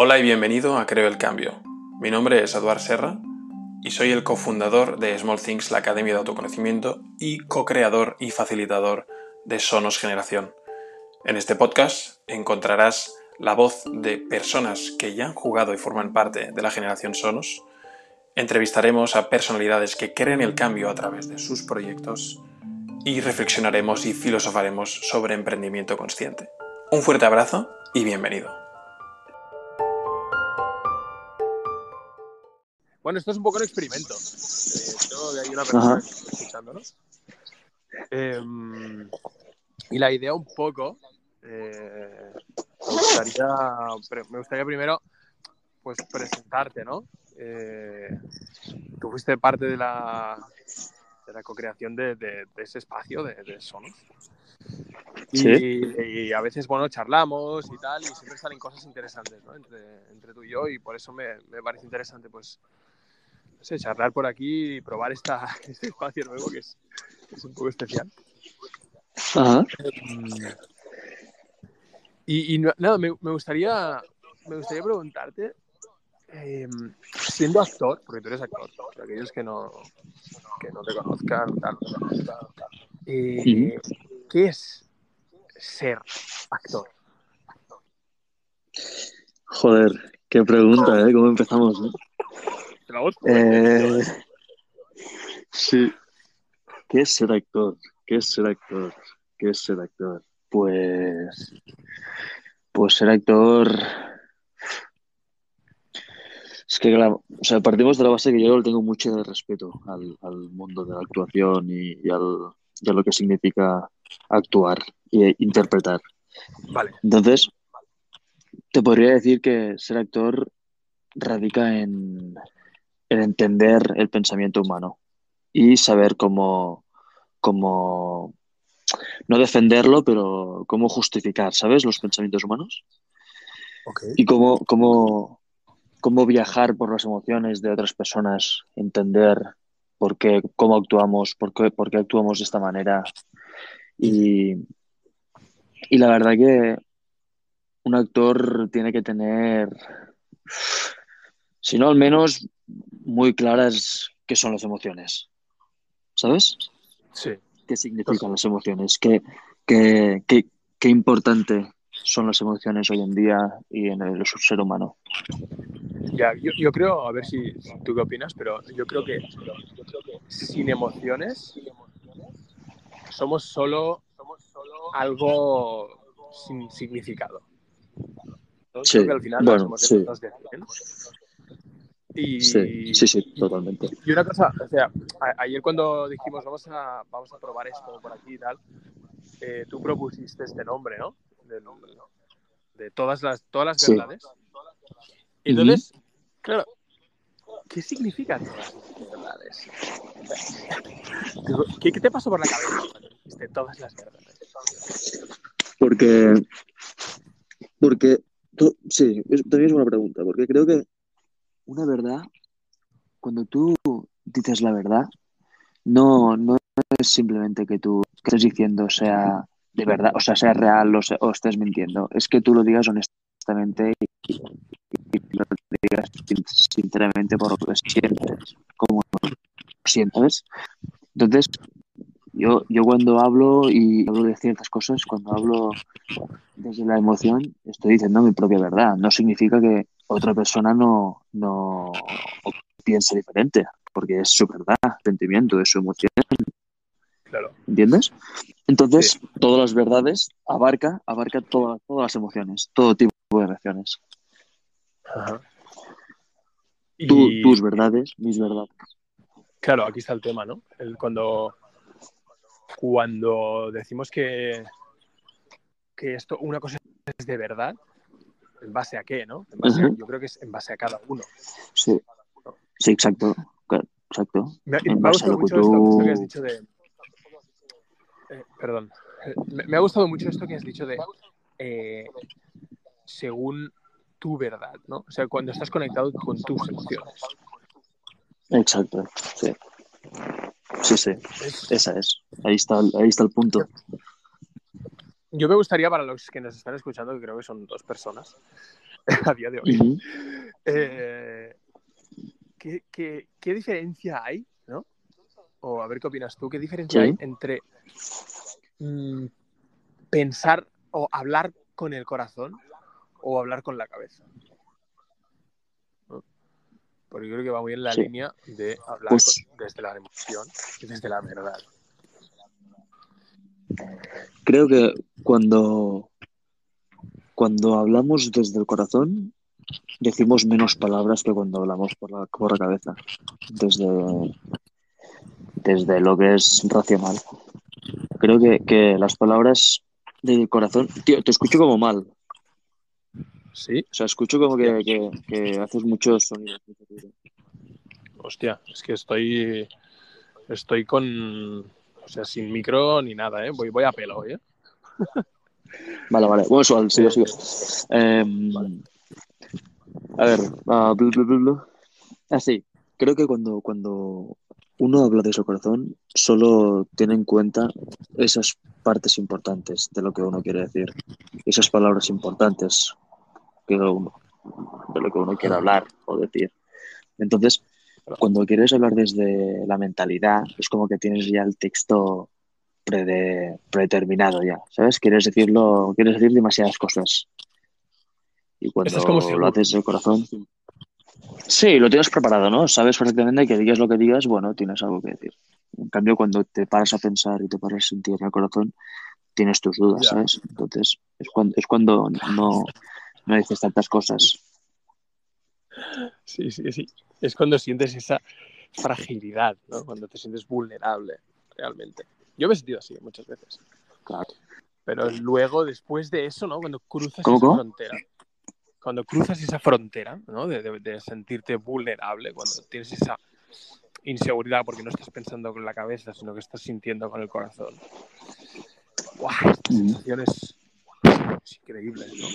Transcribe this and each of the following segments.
Hola y bienvenido a Creo el Cambio. Mi nombre es Eduard Serra y soy el cofundador de Small Things, la Academia de Autoconocimiento, y co-creador y facilitador de Sonos Generación. En este podcast encontrarás la voz de personas que ya han jugado y forman parte de la generación Sonos. Entrevistaremos a personalidades que creen el cambio a través de sus proyectos y reflexionaremos y filosofaremos sobre emprendimiento consciente. Un fuerte abrazo y bienvenido. Bueno, esto es un poco un experimento. Eh, hay una persona escuchándonos. Em, y la idea un poco, eh, me, gustaría, me gustaría primero pues presentarte, ¿no? Eh, tú fuiste parte de la, de la co-creación de, ese espacio de, Sonos. Y, a veces, bueno, charlamos y tal, y siempre salen cosas interesantes, ¿no? Entre, tú y yo, y por eso me, me parece interesante, pues, no sé, charlar por aquí y probar esta, este espacio nuevo que es, es un poco especial. Ajá. Y, y nada, me, me, gustaría, me gustaría preguntarte, eh, siendo actor, porque tú eres actor, para aquellos que no, que no te conozcan, tal, eh, ¿qué es ser actor? Joder, qué pregunta, ¿eh? ¿Cómo empezamos? Eh? Eh, sí. ¿Qué es ser actor? ¿Qué es ser actor? ¿Qué es ser actor? Pues. Pues ser actor. Es que, o sea, partimos de la base que yo tengo mucho de respeto al, mundo de la actuación y, al, a lo que significa actuar e interpretar. Vale. Entonces, te podría decir que ser actor radica en, el entender el pensamiento humano y saber cómo, cómo no defenderlo, pero cómo justificar, ¿sabes? Los pensamientos humanos. Y cómo, cómo, cómo viajar por las emociones de otras personas, entender por qué, cómo actuamos, por qué, por qué actuamos de esta manera. Y, y la verdad que un actor tiene que tener, si no al menos muy claras qué son las emociones. ¿Sabes? Sí. ¿Qué significan las emociones? ¿Qué, qué, qué, qué importante son las emociones hoy en día y en el ser humano? Ya, yo, yo, creo, a ver si tú qué opinas, pero yo creo que, sin emociones somos solo, somos solo algo sin significado. Sí, al final bueno, sí. Y, sí, sí, sí, totalmente. Y una cosa, o sea, ayer cuando dijimos vamos a, vamos a probar esto por aquí y tal, eh, tú propusiste este nombre, ¿no? De, de todas las, todas las verdades. Entonces, claro, ¿qué significan todas las verdades? ¿Qué, ¿Qué, te pasó por la cabeza cuando dijiste todas las verdades? Porque, porque, sí, también es una pregunta, porque creo que una verdad, cuando tú dices la verdad, no, no es simplemente que tú que estés diciendo sea de verdad, o sea, sea real o, estés mintiendo. Es que tú lo digas honestamente y, lo digas sinceramente por lo que sientes, como sientes. Entonces, yo, yo cuando hablo y hablo de ciertas cosas, cuando hablo desde la emoción, estoy diciendo mi propia verdad. No significa que otra persona no, no piense diferente, porque es su verdad, sentimiento, es su emoción. Claro. ¿Entiendes? Entonces, todas las verdades abarca, abarca todas las emociones, todo tipo de reacciones. tus verdades, mis verdades. Claro, aquí está el tema, ¿no? El, cuando, cuando decimos que, que esto, una cosa es de verdad, ¿En base a qué, no? yo creo que es en base a cada uno. Sí, sí exacto. exacto. Me, ha gustado mucho esto, que has dicho de... Eh, perdón. Me, ha gustado mucho esto que has dicho de... Eh, según tu verdad, ¿no? O sea, cuando estás conectado con tus emociones. Exacto, sí. Sí, sí, esa es. Ahí está, ahí está el punto. Yo me gustaría, para los que nos están escuchando, que creo que son dos personas, a día de hoy. Eh, ¿qué, qué, qué diferencia hay, no? O a ver qué opinas tú, ¿qué diferencia Sí. hay entre mm, pensar o hablar con el corazón o hablar con la cabeza? ¿No? Porque yo creo que va muy en la Sí. línea de hablar Pues- con- desde la emoción y desde la verdad. Creo que cuando, cuando hablamos desde el corazón, decimos menos palabras que cuando hablamos por la, por la cabeza, desde, desde lo que es racional. Creo que, que las palabras del corazón... Tío, te escucho como mal. Sí, O sea, escucho como que, que, que haces muchos sonidos. hostia, es que estoy estoy con o sea, sin micro ni nada, ¿eh? Voy, voy a pelo, ¿eh? Vale, vale. Bueno, suave, sigo, sigo. Eh, a ver, ah, blu, blu, blu. Ah. Creo que cuando, cuando uno habla de su corazón, solo tiene en cuenta esas partes importantes de lo que uno quiere decir. Esas palabras importantes que uno- de lo que uno quiere hablar o decir. Entonces, cuando quieres hablar desde la mentalidad, es como que tienes ya el texto prede- predeterminado ya, ¿sabes? Quieres decirlo, quieres decir demasiadas cosas. Y cuando es como seguro. lo haces del corazón, sí, lo tienes preparado, ¿no? Sabes perfectamente que digas lo que digas, bueno, tienes algo que decir. En cambio, cuando te paras a pensar y te paras a sentir en el corazón, tienes tus dudas, Ya. ¿sabes? Entonces, es cuando, es cuando no, no dices tantas cosas. Sí, sí, sí. Es cuando sientes esa fragilidad, ¿no? Cuando te sientes vulnerable, realmente. Yo me he sentido así muchas veces. Claro. Pero luego, después de eso, ¿no? Cuando cruzas ¿Cómo, esa cómo? frontera, cuando cruzas esa frontera, ¿no? De, de- de sentirte vulnerable, cuando tienes esa inseguridad porque no estás pensando con la cabeza, sino que estás sintiendo con el corazón. ¡Guau! Esta Mm. sensación es, es increíble, ¿no?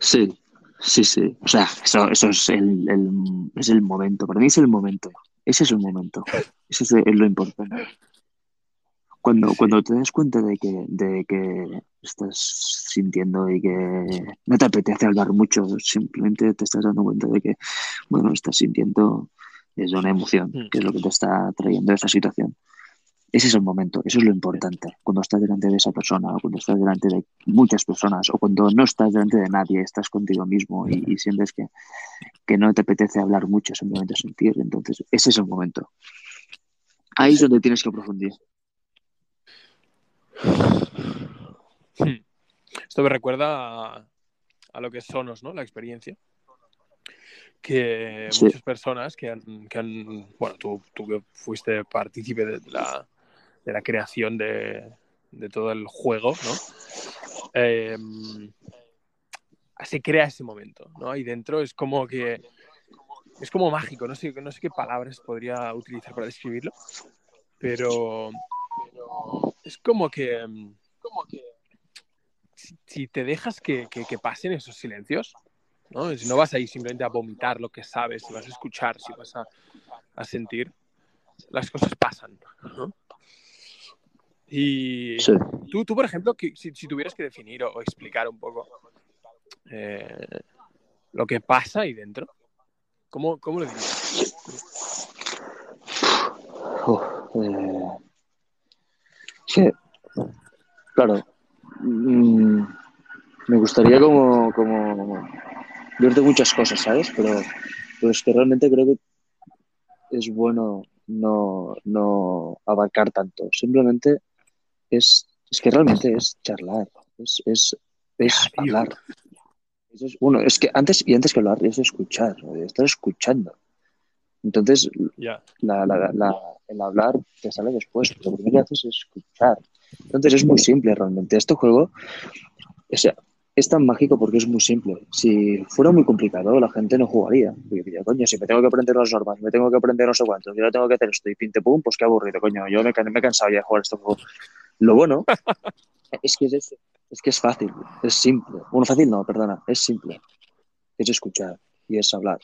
Sí, sí, sí. O sea, eso, eso es el, el- es el momento. Para mí es el momento. Ese es el momento. Ese es, es lo importante. Cuando, Sí. cuando te das cuenta de que, de que estás sintiendo y que no te apetece hablar mucho, simplemente te estás dando cuenta de que, bueno, estás sintiendo es una emoción, Mm. que es lo que te está trayendo esa situación. Ese es el momento, eso es lo importante. Cuando estás delante de esa persona, o cuando estás delante de muchas personas, o cuando no estás delante de nadie, estás contigo mismo y, y sientes que, que no te apetece hablar mucho, simplemente sentir. Entonces, ese es el momento. Ahí es donde tienes que profundir. Hmm. Esto me recuerda a, a lo que es Sonos, ¿no? La experiencia. Que Sí. muchas personas que han, que han bueno, tú, tú que fuiste partícipe de la, de la creación de, de todo el juego, ¿no? Eh, se crea ese momento, ¿no? Ahí dentro es como que es como mágico, no sé, no sé qué palabras podría utilizar para describirlo, pero es como que, mm, si, si te dejas que, que- que pasen esos silencios, ¿no? Si no vas ahí simplemente a vomitar lo que sabes, si vas a escuchar, si vas a, a sentir, las cosas pasan, ¿no? Y Sí. tú, tú, por ejemplo, que, si, si tuvieras que definir o, o explicar un poco eh, lo que pasa ahí dentro, ¿cómo, cómo lo dirías? Uf, eh, sí, claro. Mm, me gustaría como, como de muchas cosas, ¿sabes? Pero, pero es que realmente creo que es bueno no, no abarcar tanto. Simplemente es, es que realmente es charlar, es, es, es hablar. Eso es, bueno, es que antes, y antes que hablar, es escuchar, estar escuchando. Entonces, Ya, la, la- la- el hablar te sale después. Lo primero que haces es escuchar. Entonces es muy simple realmente. Este juego o sea, es tan mágico porque es muy simple. Si fuera muy complicado, la gente no jugaría. Porque diría, coño, si me tengo que aprender las normas, me tengo que aprender no sé cuántos, yo tengo que hacer esto y pinte pum, pues qué aburrido, coño. Yo me, me he cansado ya de jugar este juego. Lo bueno es que es eso. Es que es fácil, es simple. Bueno, fácil no, perdona, es simple. Es escuchar y es hablar.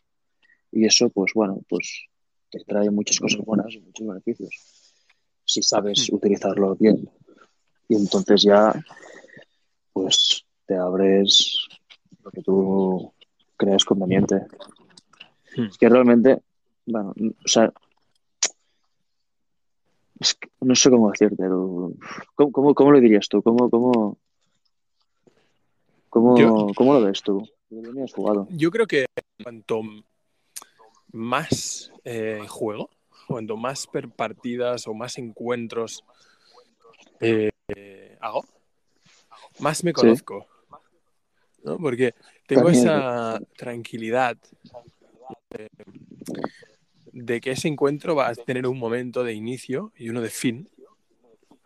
Y eso, pues bueno, pues te trae muchas cosas buenas y muchos beneficios. Si sabes utilizarlo bien. Y entonces ya, pues te abres lo que tú creas conveniente. Hmm. Es que realmente, bueno, o sea, es que no sé cómo decirte. lo- ¿Cómo, cómo, cómo lo dirías tú? ¿Cómo, cómo, cómo, Yo- cómo lo ves tú? ¿Tú lo has jugado? Yo creo que cuanto más eh, juego, cuanto más per- partidas o más encuentros eh, hago, más me Sí. conozco. ¿no? Porque tengo También. esa tranquilidad eh, de que ese encuentro va a tener un momento de inicio y uno de fin.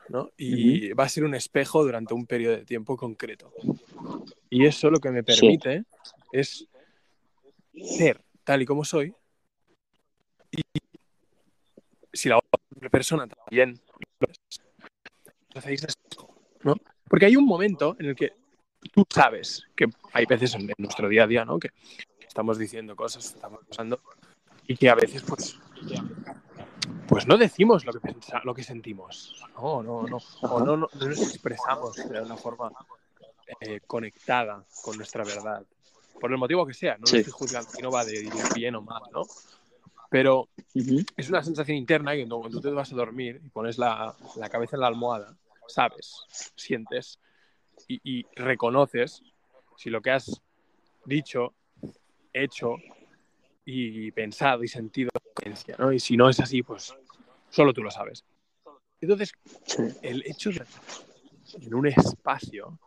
¿no? Y va a ser un espejo durante un periodo de tiempo concreto. Y eso lo que me Sí. permite es ser tal y como soy. Y si la otra persona también ¿no? Porque hay un momento en el que tú sabes que hay veces en, en nuestro día a día, ¿no? Que estamos diciendo cosas, estamos pasando, y que a veces, pues, pues no decimos lo que, pensa- lo que sentimos. No, no, no. O no, no, no nos expresamos de una forma eh, conectada con nuestra verdad. Por el motivo que sea, no Sí. estoy juzgando, y no va de bien o mal, ¿no? Pero es una sensación interna que cuando tú te vas a dormir y pones la, la cabeza en la almohada, sabes, sientes y, y reconoces si lo que has dicho, hecho y pensado y sentido ¿no? Y si no es así, pues solo tú lo sabes. Entonces, el hecho de en un espacio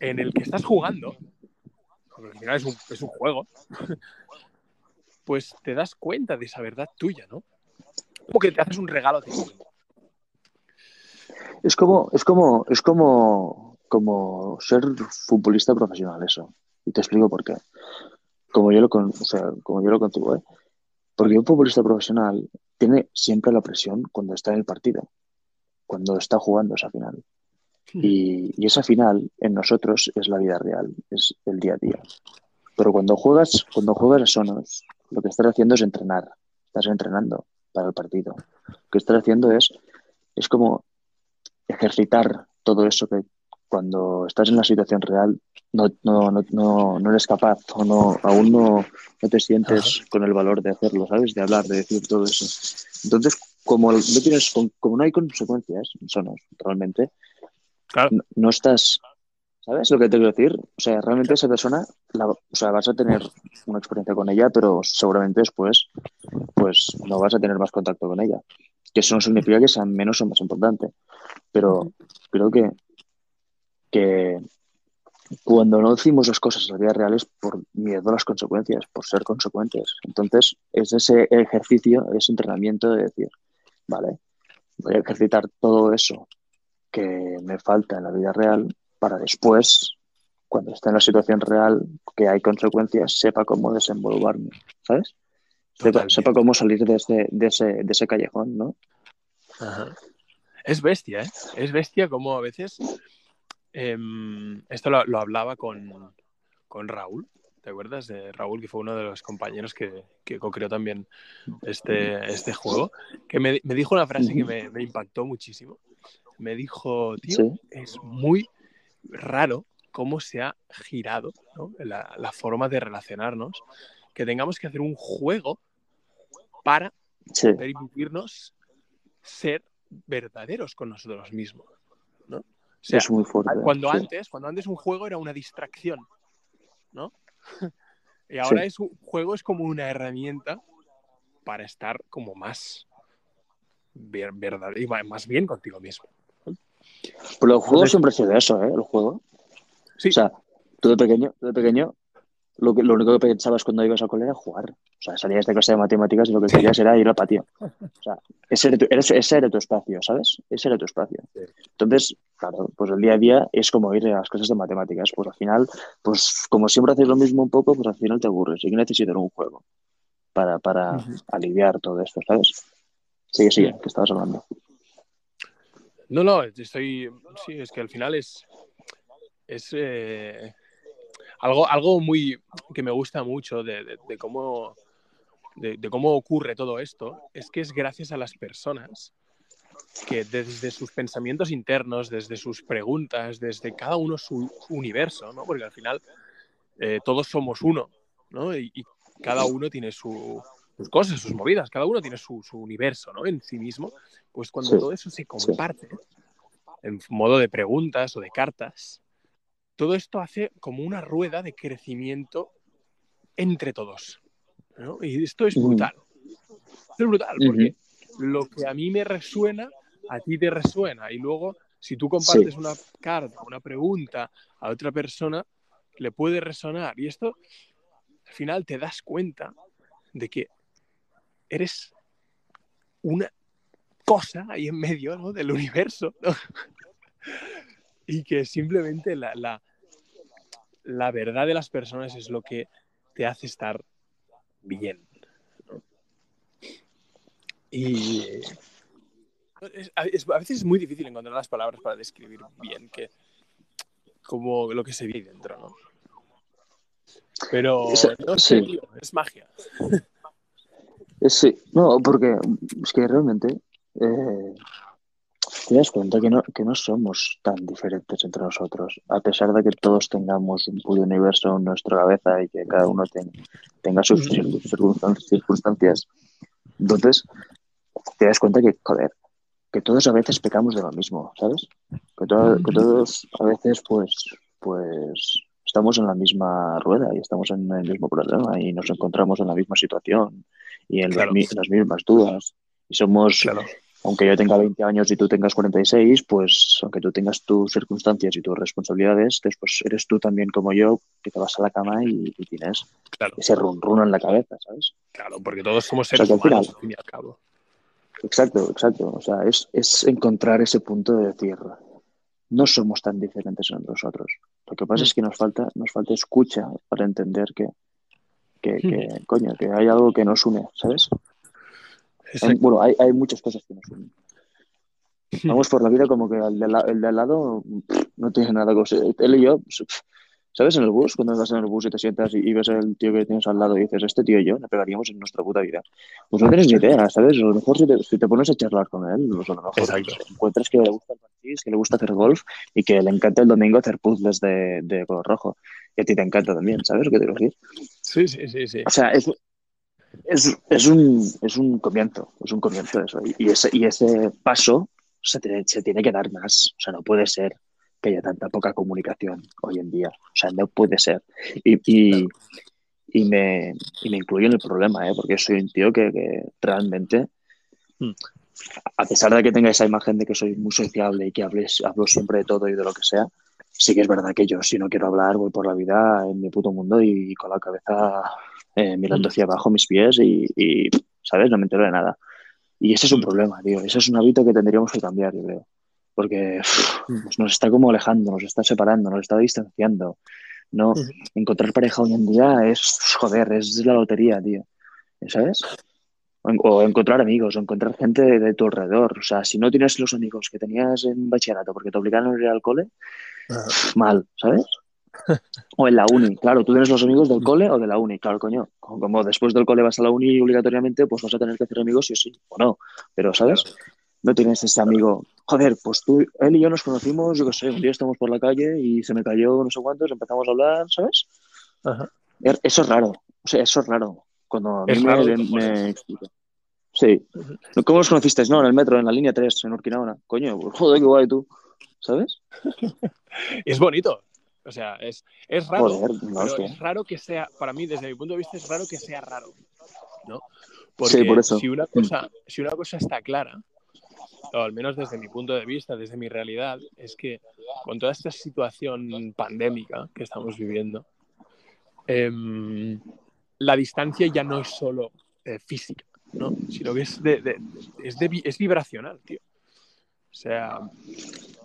en el que estás jugando, porque al final es un, es un juego, pues te das cuenta de esa verdad tuya, ¿no? Como que te haces un regalo a ti mismo. Es como, es como, es como, como ser futbolista profesional eso. Y te explico por qué. Como yo lo, con, o sea, como yo lo concibo, ¿eh? Porque un futbolista profesional tiene siempre la presión cuando está en el partido, cuando está jugando esa final. Y, y esa final en nosotros es la vida real, es el día a día. Pero cuando juegas, cuando juegas a Sonos, lo que estás haciendo es entrenar. Estás entrenando para el partido. Lo que estás haciendo es, es como ejercitar todo eso que cuando estás en la situación real no, no, no, no, no eres capaz o no, aún no, no te sientes con el valor de hacerlo, ¿sabes? De hablar, de decir todo eso. Entonces, como no tienes, como no hay consecuencias, Sonos, realmente, Claro. no, no estás, ¿sabes lo que te quiero decir? O sea, realmente esa persona, la- o sea, vas a tener una experiencia con ella, pero seguramente después, pues no vas a tener más contacto con ella. Que eso no significa que sea menos o más importante, pero creo que, que cuando no decimos las cosas en la vida real es por miedo a las consecuencias, por ser consecuentes. Entonces, es ese ejercicio, ese entrenamiento de decir, vale, voy a ejercitar todo eso que me falta en la vida real para después, cuando esté en la situación real, que hay consecuencias, sepa cómo desenvolverme, ¿sabes? Sepa, cómo salir de ese, de, ese, de ese callejón, ¿no? Ajá. Es bestia, ¿eh? Es bestia como a veces... em, esto lo, lo hablaba con, con Raúl, ¿te acuerdas de Raúl, que fue uno de los compañeros que, que co-creó también este, este juego? Que me, me dijo una frase que me, me impactó muchísimo. Me dijo, tío, Sí. es muy raro cómo se ha girado ¿no? la, la forma de relacionarnos, que tengamos que hacer un juego para Sí, permitirnos ser verdaderos con nosotros mismos. ¿No? O sea, es muy fuerte. cuando sí. antes, cuando antes un juego era una distracción, ¿no? y ahora Sí. es un juego es como una herramienta para estar como más ver- verdad y más bien contigo mismo. Pero el juego Entonces- siempre ha sido eso, ¿eh? El juego. Sí, O sea, tú de pequeño, tú de pequeño, lo, que, lo único que pensabas cuando ibas al cole era jugar. O sea, salías de clase de matemáticas y lo que querías era ir al patio. O sea, ese era tu, ese- ese era tu espacio, ¿sabes? Ese era tu espacio. Entonces, claro, pues el día a día es como ir a las clases de matemáticas. Pues al final, pues como siempre haces lo mismo un poco, pues al final te aburres. Y necesitas un juego para, para aliviar todo esto, ¿sabes? Sigue, sigue, Sí. que estabas hablando. No, no, estoy. Sí, es que al final es. Es eh, algo, algo muy. que me gusta mucho de, de- de cómo. De, de cómo ocurre todo esto. Es que es gracias a las personas que desde sus pensamientos internos, desde sus preguntas, desde cada uno su universo, ¿no? Porque al final eh, todos somos uno, ¿no? Y, y cada uno tiene su, sus cosas, sus movidas, cada uno tiene su, su universo, ¿no? En sí mismo, pues cuando Sí. todo eso se comparte en modo de preguntas o de cartas, todo esto hace como una rueda de crecimiento entre todos, ¿no? Y esto es brutal. Esto es brutal, porque lo que a mí me resuena, a ti te resuena, y luego si tú compartes una carta, una pregunta a otra persona, le puede resonar. Y esto, al final, te das cuenta de que eres una cosa ahí en medio ¿no? del universo ¿no? y que simplemente la, la, la verdad de las personas es lo que te hace estar bien. ¿no? Y es, es- a veces es muy difícil encontrar las palabras para describir bien que como lo que se vive dentro, ¿no? Pero Esa- no sí. tío, es magia. Eh, Sí, no, porque es que realmente eh, te das cuenta que no, que no somos tan diferentes entre nosotros, a pesar de que todos tengamos un puto universo en nuestra cabeza y que cada uno ten- tenga sus circunstancias. Entonces, te das cuenta que, joder, que todos a veces pecamos de lo mismo, ¿sabes? Que, to- que todos a veces, pues, pues, estamos en la misma rueda y estamos en el mismo problema y nos encontramos en la misma situación y en los mi- las mismas dudas. Y somos, Claro. Aunque yo tenga 20 años y tú tengas 46, pues aunque tú tengas tus circunstancias y tus responsabilidades, después eres tú también como yo, que te vas a la cama y, y tienes Claro, ese run run en la cabeza, ¿sabes? claro, porque todos somos sea, seres que al humanos, al fin y al cabo. Exacto, exacto. O sea, es, es encontrar ese punto de tierra. No somos tan diferentes entre nosotros. Lo que pasa Mm. es que nos falta, nos falta escucha para entender que, que, que, coño, que hay algo que nos une, ¿sabes? Hay- bueno, hay, hay muchas cosas que nos unen. Vamos por la vida como que el de, la- el de al lado pff, no tiene nada que. Él y yo, pff, ¿sabes? En el bus, cuando vas en el bus y te sientas y, y ves al tío que tienes al lado y dices, este tío y yo le pegaríamos en nuestra puta vida. Pues no tienes ni idea, ¿sabes? A lo mejor si te, si te pones a charlar con él, pues a lo mejor Exacto. encuentras que le gusta el parchís, que le gusta hacer golf y que le encanta el domingo hacer puzzles de, de color rojo. Y a ti te encanta también, ¿sabes que te quiero decir? Sí, sí, sí, sí. O sea, es, es, es, un, es un comienzo, es un comienzo eso. Y, y ese, y ese paso se tiene, se tiene que dar más. O sea, no puede ser que haya tanta poca comunicación hoy en día. O sea, no puede ser. Y, y, y me, y me incluyo en el problema, ¿eh? porque soy un tío que, que realmente, Mm. a pesar de que tenga esa imagen de que soy muy sociable y que hables, hablo siempre de todo y de lo que sea, sí que es verdad que yo si no quiero hablar voy por la vida en mi puto mundo y con la cabeza eh, mirando hacia abajo mis pies y, y, ¿sabes? No me entero de nada. Y ese es un problema, tío. Ese es un hábito que tendríamos que cambiar, yo creo. Porque uf, nos está como alejando, nos está separando, nos está distanciando. No, encontrar pareja hoy en día es, joder, es la lotería, tío. ¿Sabes? O, en- o encontrar amigos, o encontrar gente de, de tu alrededor. O sea, si no tienes los amigos que tenías en bachillerato porque te obligaron a ir al cole, mal, ¿sabes? O en la uni, claro, tú tienes los amigos del cole o de la uni, claro, coño. Como después del cole vas a la uni obligatoriamente, pues vas a tener que hacer amigos sí o sí, o no. Pero, ¿sabes? No tienes ese amigo. Joder, pues tú, él y yo nos conocimos, yo qué sé, un día estamos por la calle y se me cayó no sé cuántos, empezamos a hablar, ¿sabes? Ajá. Er- Eso es raro. O sea, eso es raro. Cuando a mí Es me, raro me explica. Sí. ¿Cómo os conocisteis? No, en el metro, en la línea 3, en Urquinaona. Coño, pues, joder, qué guay tú. ¿Sabes? Es bonito. O sea, es, es raro, Joder, no, pero es raro que sea, para mí, desde mi punto de vista, es raro que sea raro. ¿No? Porque Sí, por eso. Si, una cosa, si una cosa está clara, o al menos desde mi punto de vista, desde mi realidad, es que con toda esta situación pandémica que estamos viviendo, em, la distancia ya no es solo eh, física, ¿no? sino que es, de, de- es, de es vibracional, tío. O sea,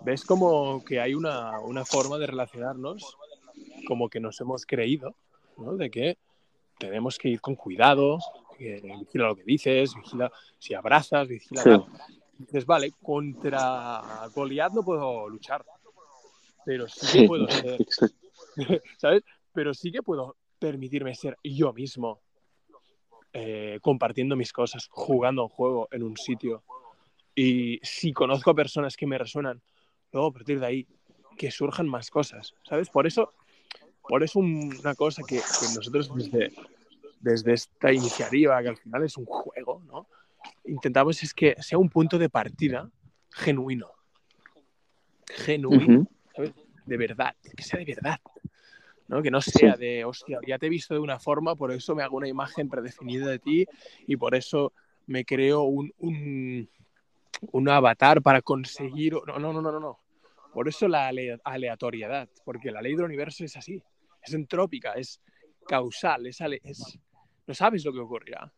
ves como que hay una, una forma de relacionarnos como que nos hemos creído, ¿no? De que tenemos que ir con cuidado, vigila lo que dices, vigila si abrazas, vigila Sí. Dices, vale, contra Goliat no puedo luchar, pero sí que puedo ser. ¿sabes? Pero sí que puedo permitirme ser yo mismo, eh, compartiendo mis cosas, jugando a un juego en un sitio Y si conozco a personas que me resuenan, luego a partir de ahí, que surjan más cosas, ¿sabes? Por eso, por eso una cosa que, que nosotros desde, desde esta iniciativa, que al final es un juego, ¿no? Intentamos es que sea un punto de partida genuino. Genuino. ¿sabes? De verdad, que sea de verdad. ¿no? Que no sea de, hostia, ya te he visto de una forma, por eso me hago una imagen predefinida de ti y por eso me creo un, un, un avatar para conseguir... No, no, no, no, no. Por eso la ale- aleatoriedad, porque la ley del universo es así, es entrópica, es causal, es, ale- es... no sabes lo que ocurrirá.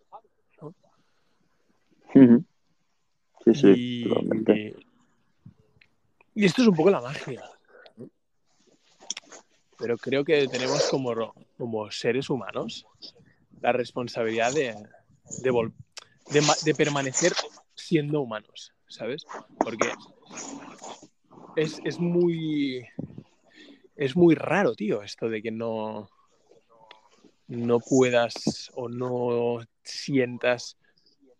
Sí, sí, y, totalmente. y esto es un poco la magia. Pero creo que tenemos como, como seres humanos la responsabilidad de, de, de permanecer siendo humanos, ¿sabes? Porque es, es muy es muy raro, tío, esto de que no no puedas o no sientas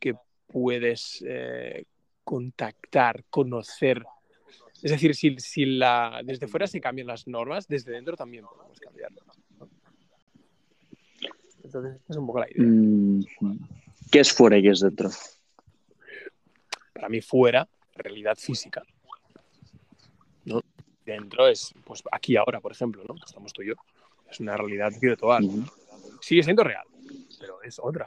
que puedes eh, contactar, conocer. Es decir, si, si la, desde fuera se cambian las normas, desde dentro también podemos cambiarlas. Entonces, es un poco la idea. Mm, ¿Qué es fuera y qué es dentro? Para mí, fuera, realidad física. ¿no? Dentro es, pues aquí ahora, por ejemplo, ¿no? Estamos tú y yo. Es una realidad virtual. Sigue siendo real, pero es otra.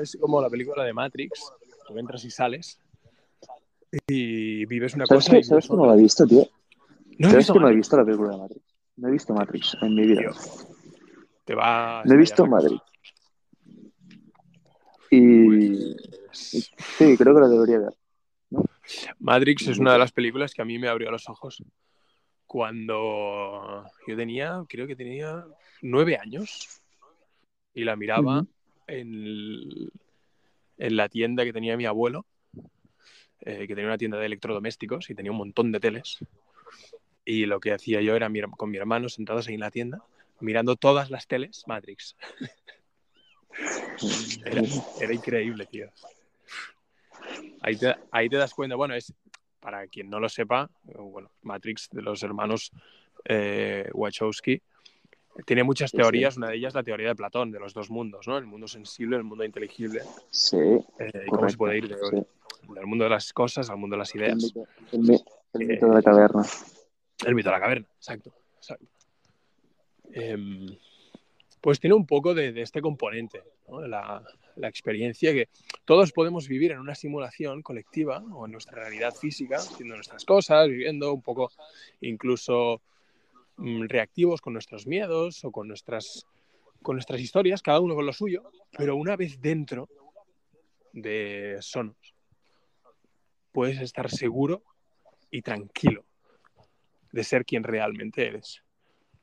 Es como la película de Matrix. Tú entras y sales y vives una ¿Sabes cosa que, ¿sabes que no la he visto, tío? No ¿Sabes visto que no he visto la película de Matrix? No he visto Matrix en mi vida. tío. Te va No he visto Matrix. Y cosa. Sí, creo que la debería ver. Matrix es una de las películas que a mí me abrió los ojos cuando yo tenía, creo que tenía nueve años y la miraba en, el- en la tienda que tenía mi abuelo, eh, que tenía una tienda de electrodomésticos y tenía un montón de teles. Y lo que hacía yo era con mi hermano sentados ahí en la tienda, mirando todas las teles, Matrix. Era, era increíble, tío. Ahí te, ahí te das cuenta, bueno, es para quien no lo sepa, bueno, Matrix de los hermanos eh, Wachowski tiene muchas Sí, teorías, una de ellas la teoría de Platón, de los dos mundos, ¿no? El mundo sensible, el mundo inteligible, Sí, eh, y cómo se puede ir de- sí. del mundo de las cosas al mundo de las El ideas. mito, el mi- el mito de la caverna. El mito de la caverna, exacto. exacto. Em, pues tiene un poco de, de este componente, ¿no? la, la experiencia que todos podemos vivir en una simulación colectiva o en nuestra realidad física, haciendo nuestras cosas, viviendo un poco incluso mm, reactivos con nuestros miedos o con nuestras, con nuestras historias, cada uno con lo suyo, pero una vez dentro de Sonos, puedes estar seguro y tranquilo de ser quien realmente eres.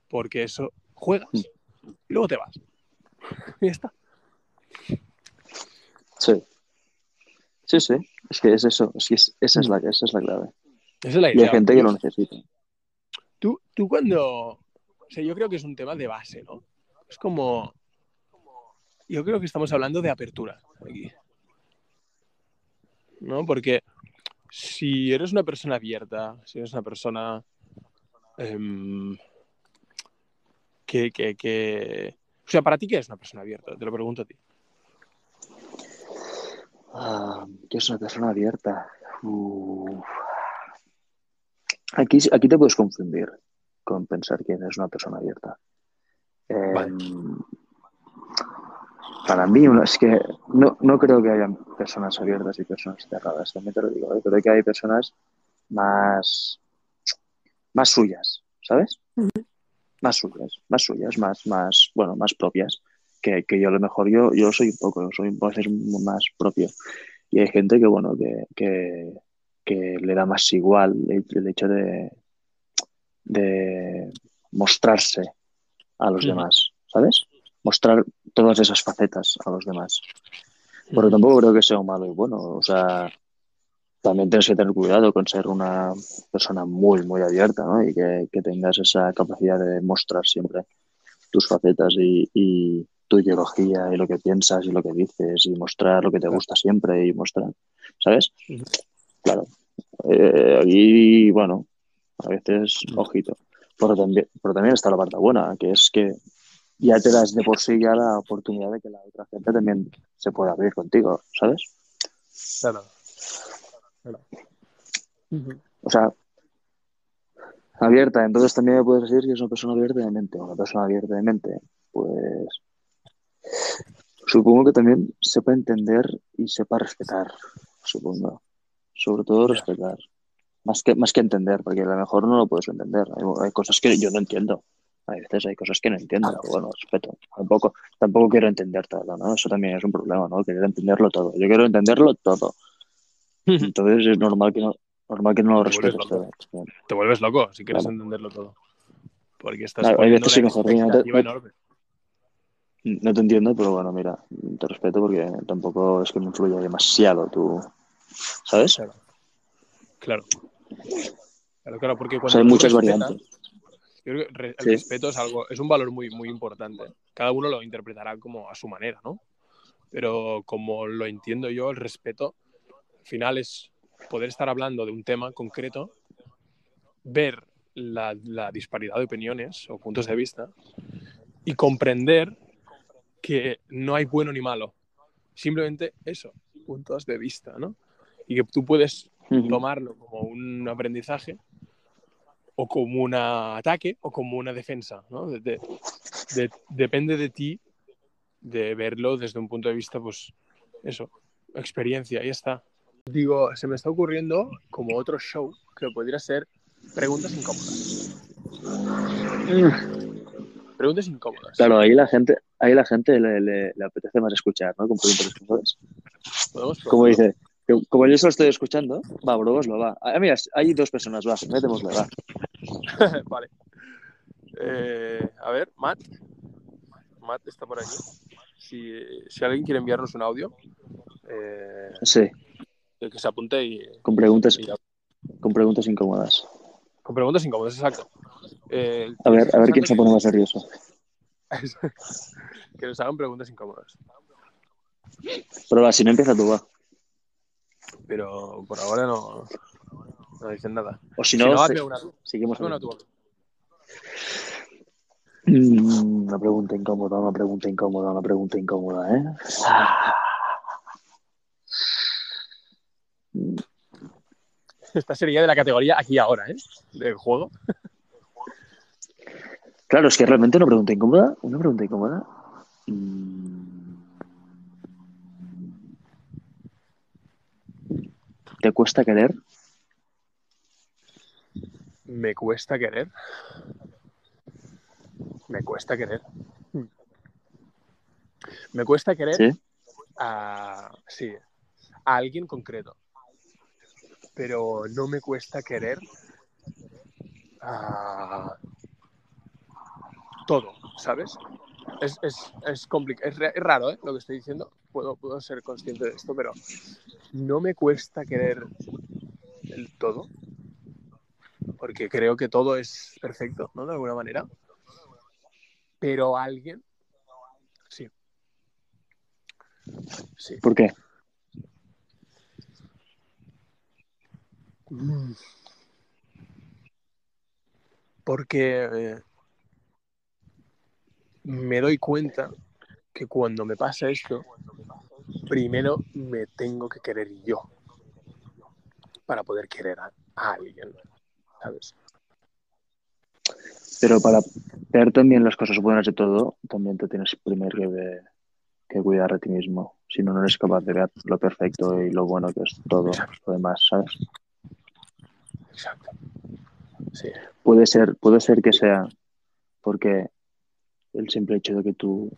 Porque eso juegas y luego te vas. Y ya está. Sí. Sí, sí. Es que es eso. Es que es- esa, es la, esa es la clave. Esa es la Y idea. hay gente que lo necesita. Tú, tú cuando... O sea, yo creo que es un tema de base, ¿no? Es como... Yo creo que estamos hablando de apertura aquí. ¿No? Porque si eres una persona abierta, si eres una persona em, que, que, que... O sea, ¿para ti qué es una persona abierta? Te lo pregunto a ti. Ah, que es una persona abierta. Uf. Aquí, aquí te puedes confundir con pensar que eres una persona abierta. Eh, Vale. Para mí, es que no, no creo que haya personas abiertas y personas cerradas, también te lo digo. ¿eh? Creo que hay personas más, más suyas, ¿sabes? Más suyas, más suyas, más, más, bueno, más propias. Que, que yo a lo mejor yo, yo soy un poco, soy un veces más propio. Y hay gente que, bueno, que, que, que le da más igual el, el hecho de, de mostrarse a los demás, ¿sabes? Mostrar todas esas facetas a los demás. Pero tampoco creo que sea un malo y bueno. O sea, también tienes que tener cuidado con ser una persona muy, muy abierta, ¿no? Y que, que tengas esa capacidad de mostrar siempre tus facetas y, y, tu ideología y lo que piensas y lo que dices y mostrar lo que te gusta siempre y mostrar, ¿sabes? Claro. Eh, y bueno, a veces, ojito. Pero también, pero también está la parte buena, que es que ya te das de por sí ya la oportunidad de que la otra gente también se pueda abrir contigo, ¿sabes? Claro. claro. O sea, abierta. Entonces también me puedes decir que es una persona abierta de mente. Una persona abierta de mente, pues supongo que también sepa entender y sepa respetar, supongo. Sobre todo respetar. Más que, más que entender, porque a lo mejor no lo puedes entender. Hay, cosas que yo no entiendo. Hay veces hay cosas que no entiendo, bueno, respeto. Tampoco, tampoco quiero entender todo, ¿no? Eso también es un problema, ¿no? Querer entenderlo todo. Yo quiero entenderlo todo. Entonces es normal que no, normal que no lo respetes todo. Te vuelves loco si quieres entenderlo todo. Porque estás claro, hay veces que mejor no te, enorme. No te entiendo, pero bueno, mira, te respeto porque tampoco es que me influya demasiado tú, ¿sabes? Claro. Claro. Claro, claro porque cuando o sea, hay muchas variantes. Yo creo que el sí. respeto es algo, es un valor muy, muy importante. Cada uno lo interpretará como a su manera, ¿no? Pero como lo entiendo yo, el respeto al final es poder estar hablando de un tema concreto, ver la, la, disparidad de opiniones o puntos de vista y comprender que no hay bueno ni malo. Simplemente eso, puntos de vista, ¿no? Y que tú puedes tomarlo como un aprendizaje o como un ataque o como una defensa, ¿no? De, de, de, depende de ti de verlo desde un punto de vista, pues, eso, experiencia, ahí está. Digo, se me está ocurriendo como otro show que podría ser preguntas incómodas. Preguntas incómodas. Claro, ahí la gente, ahí la gente le, le, le apetece más escuchar, ¿no? Con preguntas incómodas. Como dice, como yo solo estoy escuchando, va, proboslo, va. Ah, mira, hay dos personas, va, métemosle, va. vale. Eh, a ver, Matt. Matt está por aquí. Si, si alguien quiere enviarnos un audio. Eh, sí. Que se apunte y. Con preguntas, y con preguntas incómodas. Con preguntas incómodas, exacto. Eh, a ver, a ver quién se pone más nervioso. que nos hagan preguntas incómodas. Va, si no empieza tú, va pero por ahora no, no dicen nada. O si no, si no hazme una. Seguimos una tú. Mm, una pregunta incómoda, una pregunta incómoda, una pregunta incómoda, ¿eh? Esta sería de la categoría aquí ahora, ¿eh? Del juego. Claro, es que realmente una pregunta incómoda, una pregunta incómoda. Mm. ¿Te cuesta querer? Me cuesta querer. Me cuesta querer. Me cuesta querer ¿Sí? a, sí, a alguien concreto. Pero no me cuesta querer a todo, ¿sabes? Es, es, es, es, es raro ¿eh? lo que estoy diciendo, puedo, puedo ser consciente de esto, pero no me cuesta querer el todo, porque creo que todo es perfecto, ¿no? De alguna manera. Pero alguien, sí. Sí. ¿Por qué? Mm. Porque eh, me doy cuenta que cuando me pasa esto, primero me tengo que querer yo para poder querer a, a alguien, ¿sabes? Pero para ver también las cosas buenas de todo, también te tienes primero que, ver, que cuidar de ti mismo. Si no, no eres capaz de ver lo perfecto y lo bueno que es todo Exacto. lo demás, ¿sabes? Exacto. Sí. Puede ser, puede ser que sea porque el simple hecho de que tú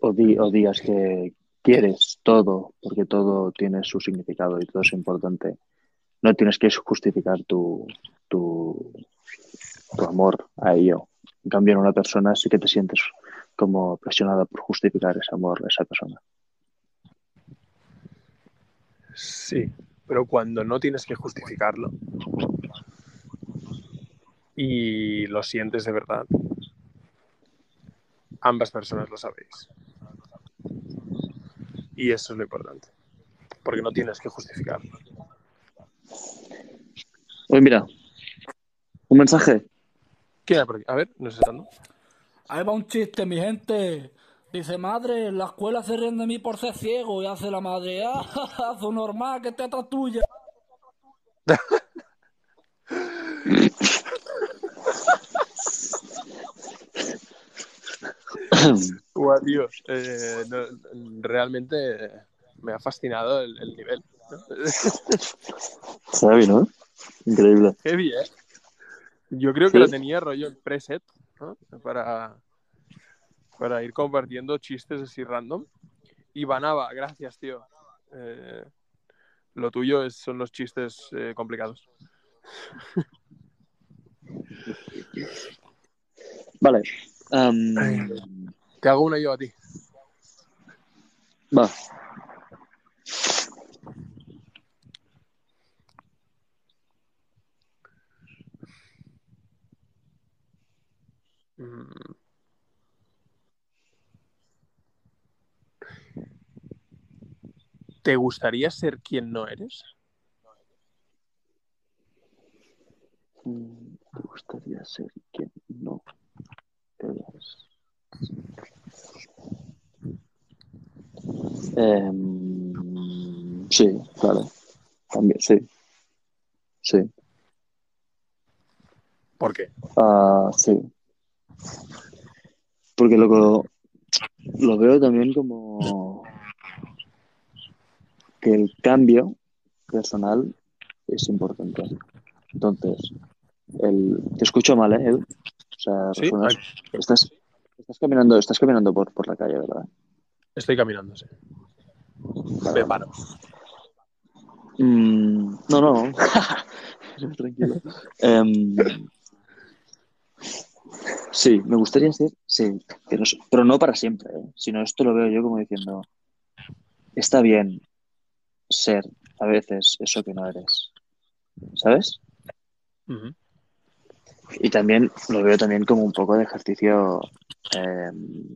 o, di, o digas que quieres todo, porque todo tiene su significado y todo es importante, no tienes que justificar tu, tu, tu amor a ello. En cambio, en una persona sí que te sientes como presionada por justificar ese amor a esa persona. Sí, pero cuando no tienes que justificarlo y lo sientes de verdad, ambas personas lo sabéis. Y eso es lo importante. Porque no tienes que justificarlo. Oye, mira. Un mensaje. ¿Quién por aquí? A ver, no sé dando. Ahí va un chiste, mi gente. Dice, madre, en la escuela se ríen de mí por ser ciego. Y hace la madre, ah, su normal, que te tuya. Guau, tío. eh, no, realmente me ha fascinado el, el nivel. Heavy, ¿no? Increíble. Heavy, ¿eh? Yo creo que Sí. lo tenía rollo en preset, ¿no? Para, para ir compartiendo chistes así random. Y Banaba, gracias, tío. Eh, lo tuyo es- son los chistes eh, complicados. Vale. Ay. Te hago una yo a ti. va. Mm. ¿Te gustaría ser quien no eres? Mm, ¿Te gustaría ser quien no eres? Em, sí, claro. También, sí. Sí. ¿Por qué? Ah, sí. Porque lo, lo veo también como que el cambio personal es importante. Entonces, el, te escucho mal, ¿eh? O sea, Sí, estás, estás caminando, estás caminando por, por la calle, ¿verdad? Estoy caminando, sí. Vale. Me paro. Mm, no, no. Tranquilo. Em, sí, me gustaría ser, sí, pero, pero no para siempre, ¿eh? Sino esto lo veo yo como diciendo, está bien ser a veces eso que no eres, ¿sabes? Ujú. Y también lo veo también como un poco de ejercicio em,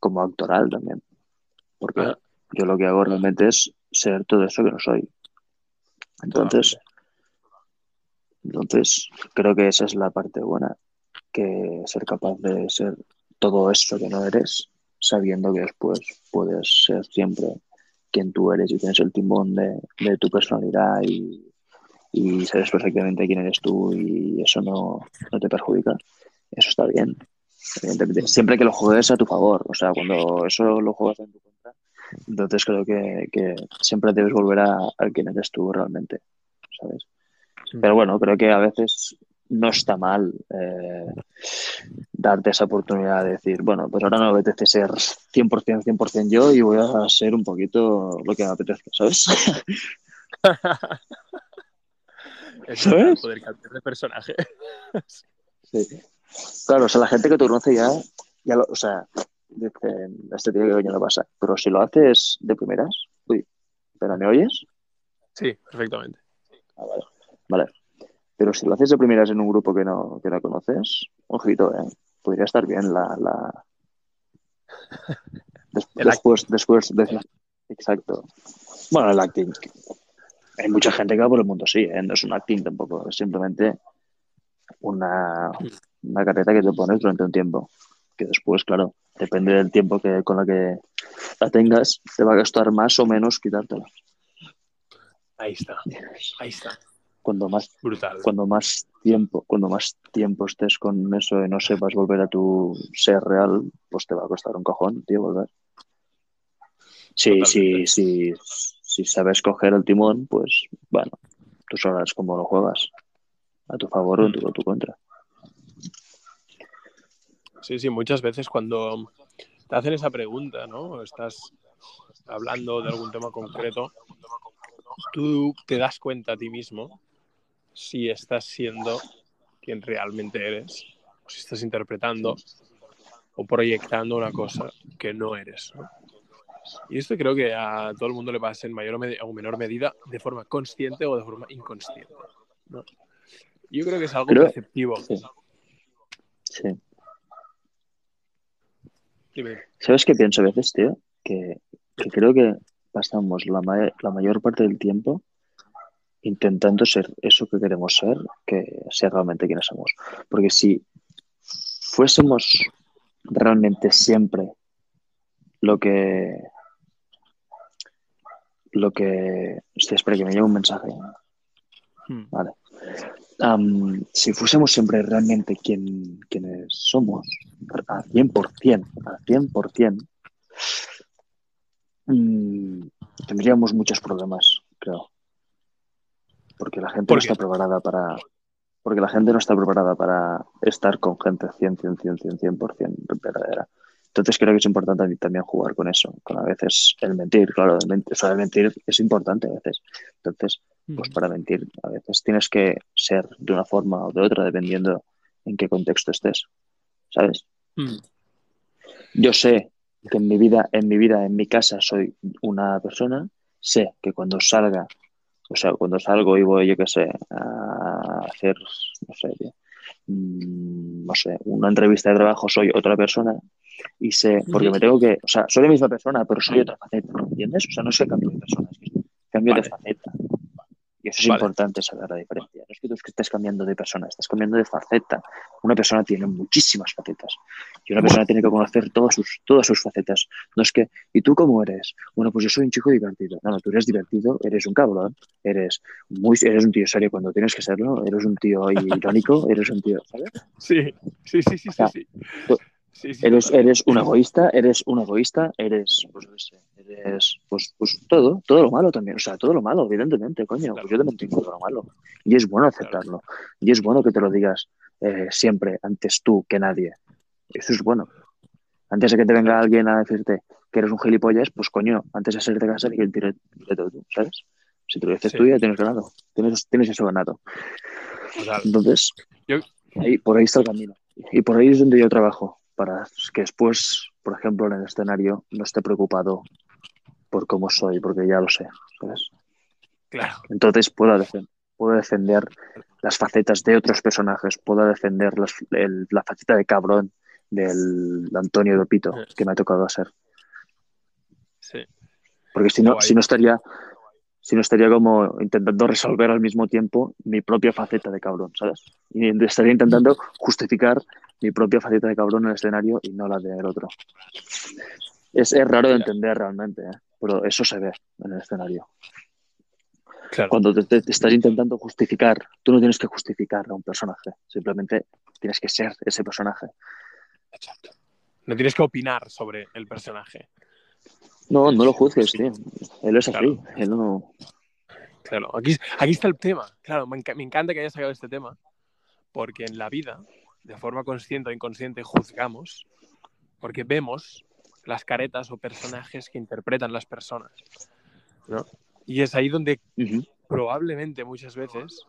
como actoral también, porque Ah. yo lo que hago realmente es ser todo eso que no soy. Entonces, entonces creo que esa es la parte buena, que ser capaz de ser todo eso que no eres, sabiendo que después puedes ser siempre quien tú eres y tienes el timón de, de tu personalidad y, y sabes perfectamente quién eres tú y eso no, no te perjudica. Eso está bien. Evidentemente, siempre que lo juegues a tu favor, o sea, cuando eso lo juegas en tu contra, entonces creo que, que siempre debes volver a, a quién eres tú realmente, ¿sabes? Pero bueno, creo que a veces no está mal eh, darte esa oportunidad de decir, bueno, pues ahora no me apetece ser 100%, 100% yo y voy a ser un poquito lo que me apetezca, ¿sabes? Es ¿Sabes? poder cambiar de personaje. Sí. Claro, o sea, la gente que te conoce ya, ya lo, o sea, dicen, este tío que coño le pasa. Pero si lo haces de primeras, uy, ¿pero me oyes? Sí, perfectamente. Ah, vale. Vale. Pero si lo haces de primeras en un grupo que no, que no conoces, ojito, ¿eh? Podría estar bien la... la... Des- después, después, de- exacto. Bueno, el acting. Hay mucha gente que va por el mundo así, ¿eh? No es un acting tampoco, es simplemente una, una carrera que te pones durante un tiempo. Que después, claro, depende del tiempo que con la que la tengas, te va a costar más o menos quitártela. Ahí está. Ahí está. Cuando más Brutal. cuando más tiempo, cuando más tiempo estés con eso y no sepas volver a tu ser real, pues te va a costar un cojón, tío, volver. Sí, sí, sí, si sabes coger el timón, pues bueno, tú sabrás cómo lo juegas. A tu favor o en tu, a tu contra. Sí, sí, muchas veces cuando te hacen esa pregunta, ¿no? Estás hablando de algún tema concreto, tú te das cuenta a ti mismo si estás siendo quien realmente eres, o si estás interpretando o proyectando una cosa que no eres, ¿no? Y esto creo que a todo el mundo le pasa en mayor o, menor medida de forma consciente o de forma inconsciente. ¿no? Yo creo que es algo Creo- perceptivo. Sí. ¿Sabes qué pienso a veces, tío? Que, que creo que pasamos la, ma- la mayor parte del tiempo intentando ser eso que queremos ser, que ser realmente quienes somos. Porque si fuésemos realmente siempre lo que lo que hostia, espera que me llega un mensaje Hmm. vale si fuésemos siempre realmente quien, quienes somos al 100% al 100% mm, tendríamos muchos problemas creo porque la gente ¿Por no está preparada para porque la gente no está preparada para estar con gente 100, 100, 100, 100, 100% verdadera. Entonces creo que es importante también jugar con eso, con a veces el mentir, claro, el mentir, o sea, el mentir es importante a veces. Entonces, pues para mentir a veces tienes que ser de una forma o de otra dependiendo en qué contexto estés, ¿sabes? Hmm. Yo sé que en mi vida, en mi vida, en mi casa soy una persona, sé que cuando salga, o sea, cuando salgo y voy, yo qué sé, a hacer, no sé, tío, mm, no sé, una entrevista de trabajo, soy otra persona y sé, porque me tengo que, o sea, soy la misma persona, pero soy otra faceta, ¿entiendes? O sea, no es que cambio de persona, es que cambio de faceta. Y eso es Vale. importante saber la diferencia. No es que tú estés cambiando de persona, estás cambiando de faceta. Una persona tiene muchísimas facetas. Y una persona tiene que conocer todas sus, todas sus facetas. No es que, ¿y tú cómo eres? Bueno, pues yo soy un chico divertido. No, no, tú eres divertido, eres un cabrón, eres muy, eres un tío serio cuando tienes que serlo, eres un tío irónico, eres un tío, ¿sabes? Sí, sí, sí, sí, sí. sea, sí. tú- Sí, sí, Eres, eres un egoísta, eres un egoísta, eres, pues, eres, pues, pues todo, todo lo malo también, o sea, todo lo malo, evidentemente, coño, pues yo también tengo todo lo malo. Y es bueno aceptarlo, y es bueno que te lo digas eh, siempre, antes tú que nadie. Eso es bueno. Antes de que te venga alguien a decirte que eres un gilipollas, pues coño, antes de salir de casa, que de todo tú, ¿sabes? Si te lo dices Sí. tú, ya tienes ganado, tienes, tienes eso ganado. Entonces, Yo- ahí, por ahí está el camino. Y por ahí es donde yo trabajo, para que después, por ejemplo, en el escenario, no esté preocupado por cómo soy, porque ya lo sé, ¿sabes? Claro. Entonces puedo, puedo defender las facetas de otros personajes, puedo defender las- el- la faceta de cabrón del Antonio Dopito Sí. que me ha tocado hacer. Sí. Porque si no, Guay. si no estaría, si no estaría como intentando resolver al mismo tiempo mi propia faceta de cabrón, ¿sabes? Y estaría intentando justificar mi propia faceta de cabrón en el escenario y no la del otro. Es, es raro de entender realmente, ¿eh? pero eso se ve en el escenario. Claro. Cuando te, te- te estás intentando justificar, tú no tienes que justificar a un personaje, simplemente tienes que ser ese personaje. Exacto. No tienes que opinar sobre el personaje. No, no lo juzgues, tío. Él es así. Claro. Él no. Claro, aquí, aquí está el tema. Claro, me, me encanta que hayas sacado este tema, porque en la vida, de forma consciente o inconsciente, juzgamos, porque vemos las caretas o personajes que interpretan las personas. ¿no? Y es ahí donde probablemente muchas veces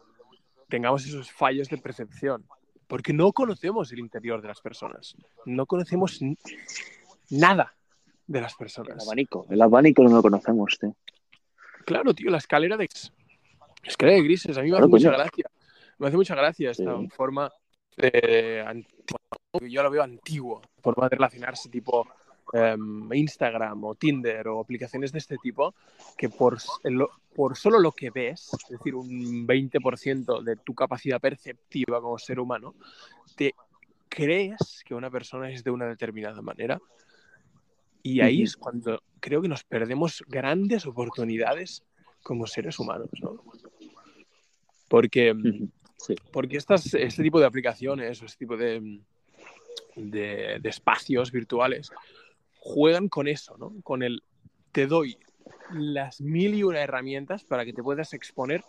tengamos esos fallos de percepción, porque no conocemos el interior de las personas, no conocemos nada de las El personas. abanico. El abanico no lo conocemos, tío. Claro, tío, la escalera de escalera de grises, a mí me hace mucha gracia. Me hace mucha gracia esta Sí. forma yo la veo antigua, forma de relacionarse tipo em, Instagram o Tinder o aplicaciones de este tipo, que por, por solo lo que ves, es decir, un 20% de tu capacidad perceptiva como ser humano, te crees que una persona es de una determinada manera. Y ahí es cuando creo que nos perdemos grandes oportunidades como seres humanos, ¿no? Porque, Ujú. Sí. porque estas, este tipo de aplicaciones o este tipo de, de, de espacios virtuales juegan con eso, ¿no? Con el te doy las mil y una herramientas para que te puedas exponer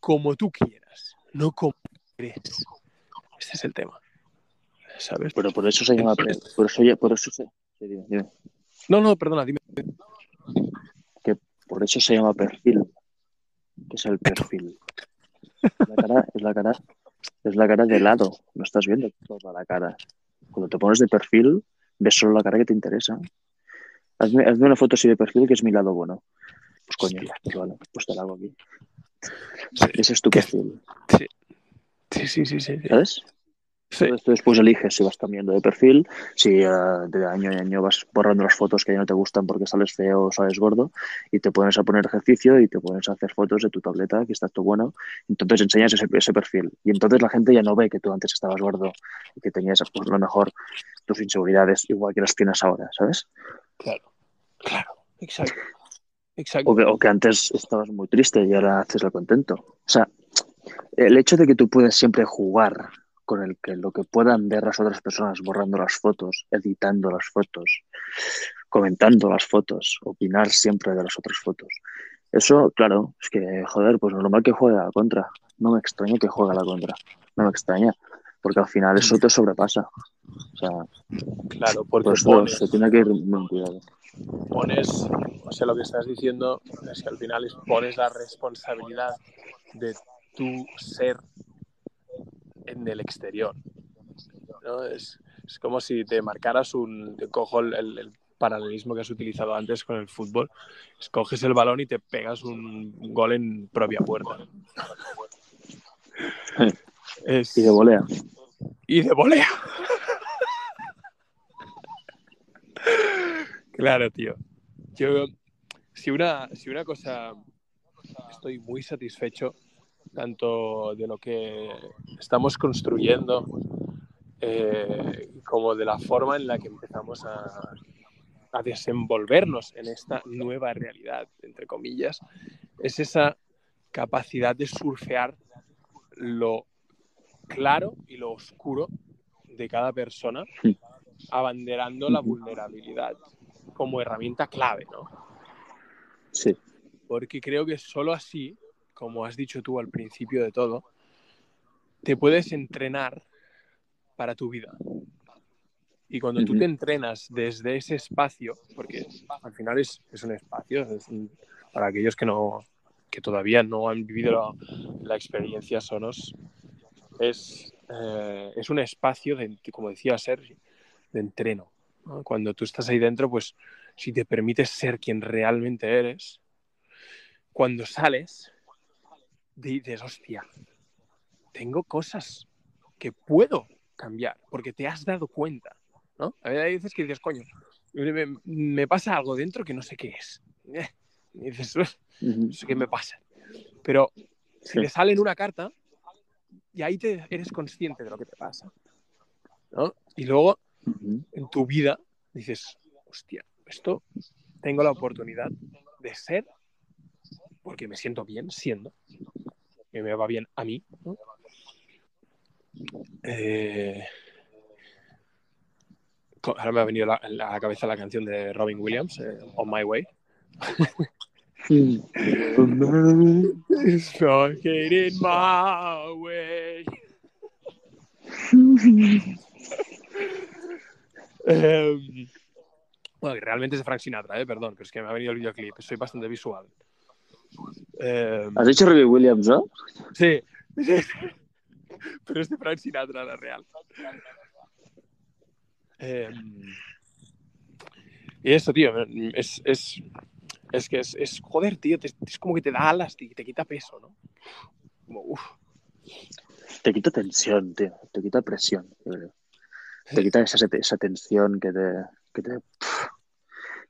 como tú quieras, no como crees. Este es el tema. ¿Sabes? Pero por eso se llama. Por eso, por eso se. dime, dime. No, no, perdona, dime. Por eso se llama perfil. ¿Qué es el perfil? La cara, es la cara, es la cara de lado. No estás viendo toda la cara. Cuando te pones de perfil, ves solo la cara que te interesa. Hazme, hazme una foto así de perfil que es mi lado bueno. Pues coño, Hostia. pues vale, pues te la hago aquí. Sí, Ese es tu perfil, sí, sí, sí, sí, sí. ¿sabes? Sí. Entonces tú después eliges si vas cambiando de perfil, si eh, de año en año vas borrando las fotos que ya no te gustan porque sales feo o sales gordo y te pones a poner ejercicio y te pones a hacer fotos de tu tableta que estás tú bueno. Entonces enseñas ese, ese perfil y entonces la gente ya no ve que tú antes estabas gordo y que tenías pues, a lo mejor tus inseguridades igual que las tienes ahora, ¿sabes? Claro, claro, exacto. Exacto. O que, o que antes estabas muy triste y ahora haces el contento. O sea, el hecho de que tú puedes siempre jugar con el que lo que puedan ver las otras personas borrando las fotos, editando las fotos, comentando las fotos, opinar siempre de las otras fotos. Eso, claro, es que, joder, pues normal que juegue a la contra. No me extraña que juegue a la contra. No me extraña. Porque al final eso te sobrepasa. O sea, Claro, porque pones, se tiene que ir muy cuidado. pones, o sea, lo que estás diciendo es que al final es- pones la responsabilidad de tu ser en el exterior. ¿no? Es, es como si te marcaras un. te cojo el, el- el paralelismo que has utilizado antes con el fútbol. Escoges el balón y te pegas un gol en propia puerta. Es- Y de volea. y de volea. claro, tío. Yo, si una, si una cosa estoy muy satisfecho, tanto de lo que estamos construyendo, eh, como de la forma en la que empezamos a, a desenvolvernos en esta nueva realidad, entre comillas, es esa capacidad de surfear lo claro y lo oscuro de cada persona, abanderando la vulnerabilidad como herramienta clave, ¿no? Sí. Porque creo que solo así, como has dicho tú al principio de todo, te puedes entrenar para tu vida. Y cuando tú te entrenas desde ese espacio, porque al final es, es un espacio, es un- para aquellos que no que todavía no han vivido la, la experiencia Sonos, es, eh, es un espacio, de, como decía Sergi, de entreno. ¿no? Cuando tú estás ahí dentro, pues si te permites ser quien realmente eres, cuando sales, dices, hostia, tengo cosas que puedo cambiar, porque te has dado cuenta, ¿no? A veces veces que dices, coño, me, me pasa algo dentro que no sé qué es. Eh, Y dices, "Uf, Ujú. no sé qué me pasa. Pero si Sí. te sale en una carta, y ahí te, eres consciente de lo que te pasa, ¿no? Y luego, en tu vida, dices, hostia, esto tengo la oportunidad de ser porque me siento bien siendo, que me va bien a mí. ¿no? Eh, Ahora me ha venido a la cabeza la canción de Robin Williams, eh, On My Way. It's not getting my way. Em, bueno, que realmente es de Frank Sinatra, eh, perdón, pero es que me ha venido el videoclip, soy bastante visual. ¿Has dicho Robbie Williams, no? Sí. Pero es de Frank Sinatra, la real. Eh, y eso, tío, es, es, es que es, es- joder, tío, te- es como que te da alas y te quita peso, ¿no? Como, uf, Te quita tensión, tío. Te quita presión, yo creo. Te quita esa, esa tensión que te... Que te,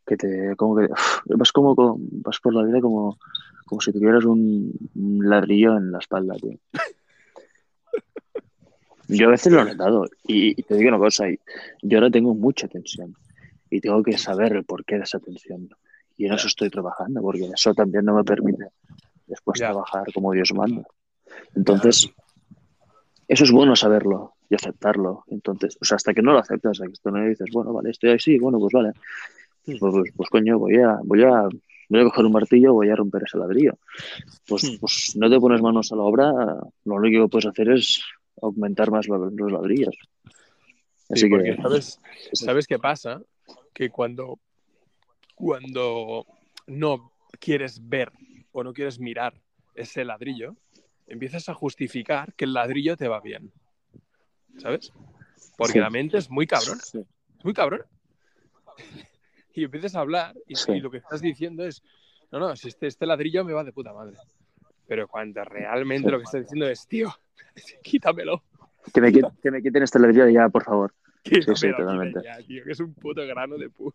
que te como que vas como con- vas por la vida como, como si tuvieras un ladrillo en la espalda, tío. Yo a veces lo he notado y, y te digo una cosa, y yo ahora tengo mucha tensión y tengo que saber el porqué de esa tensión. Y en eso estoy trabajando, porque eso también no me permite después trabajar como Dios manda. Entonces, eso es bueno saberlo y aceptarlo. Entonces, o sea, hasta que no lo aceptas, hasta que tú no dices, bueno, vale, estoy así, bueno, pues vale. Pues, pues, pues, coño, voy a, voy a, voy a coger un martillo, voy a romper ese ladrillo. Pues, Hmm. pues no te pones manos a la obra, lo único que puedes hacer es aumentar más los ladrillos. Así Sí, porque que, ¿sabes, ¿sabes qué pasa? Que cuando, cuando no quieres ver o no quieres mirar ese ladrillo, empiezas a justificar que el ladrillo te va bien. ¿Sabes? Porque Sí. la mente es muy cabrona, Sí. es muy cabrona. Y empiezas a hablar y, y lo que estás diciendo es, no, no, si este, este ladrillo me va de puta madre. Pero cuando realmente Sí. lo que estás diciendo es, tío, quítamelo. Que me, quiten, que me quiten esta alergia ya, por favor. Sí, sí, totalmente. ya, tío, que es un puto grano de pus.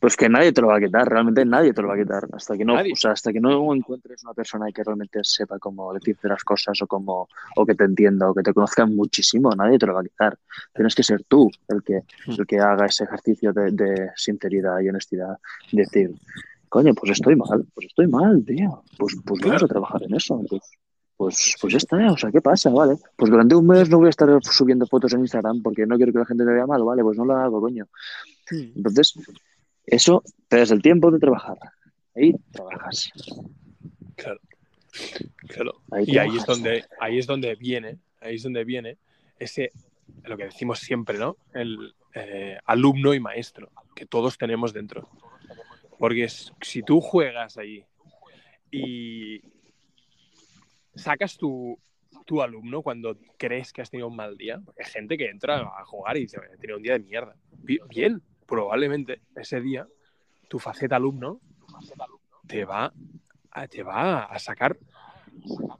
Pues que nadie te lo va a quitar, realmente nadie te lo va a quitar. Hasta que no, o sea, hasta que no encuentres una persona que realmente sepa cómo decirte las cosas o cómo, o que te entienda o que te conozca muchísimo, nadie te lo va a quitar. Tienes que ser tú el que, el que haga ese ejercicio de, de sinceridad y honestidad. Decir, coño, pues estoy mal, pues estoy mal, tío. Pues, pues vamos a trabajar en eso. Pues, pues, pues ya está, o sea, ¿qué pasa? Vale. Pues durante un mes no voy a estar subiendo fotos en Instagram porque no quiero que la gente me vea mal, vale, pues no lo hago, coño. Entonces, eso te das el tiempo de trabajar. Ahí trabajas. Claro. Claro. Ahí Y ahí es donde, ahí es donde viene, ahí es donde viene ese, lo que decimos siempre, ¿no? El eh, alumno y maestro que todos tenemos dentro. Porque si tú juegas ahí y sacas tu, tu alumno cuando crees que has tenido un mal día, hay gente que entra a jugar y dice, he tenido un día de mierda. Bi- Bien, probablemente ese día tu faceta alumno te va a, te va a sacar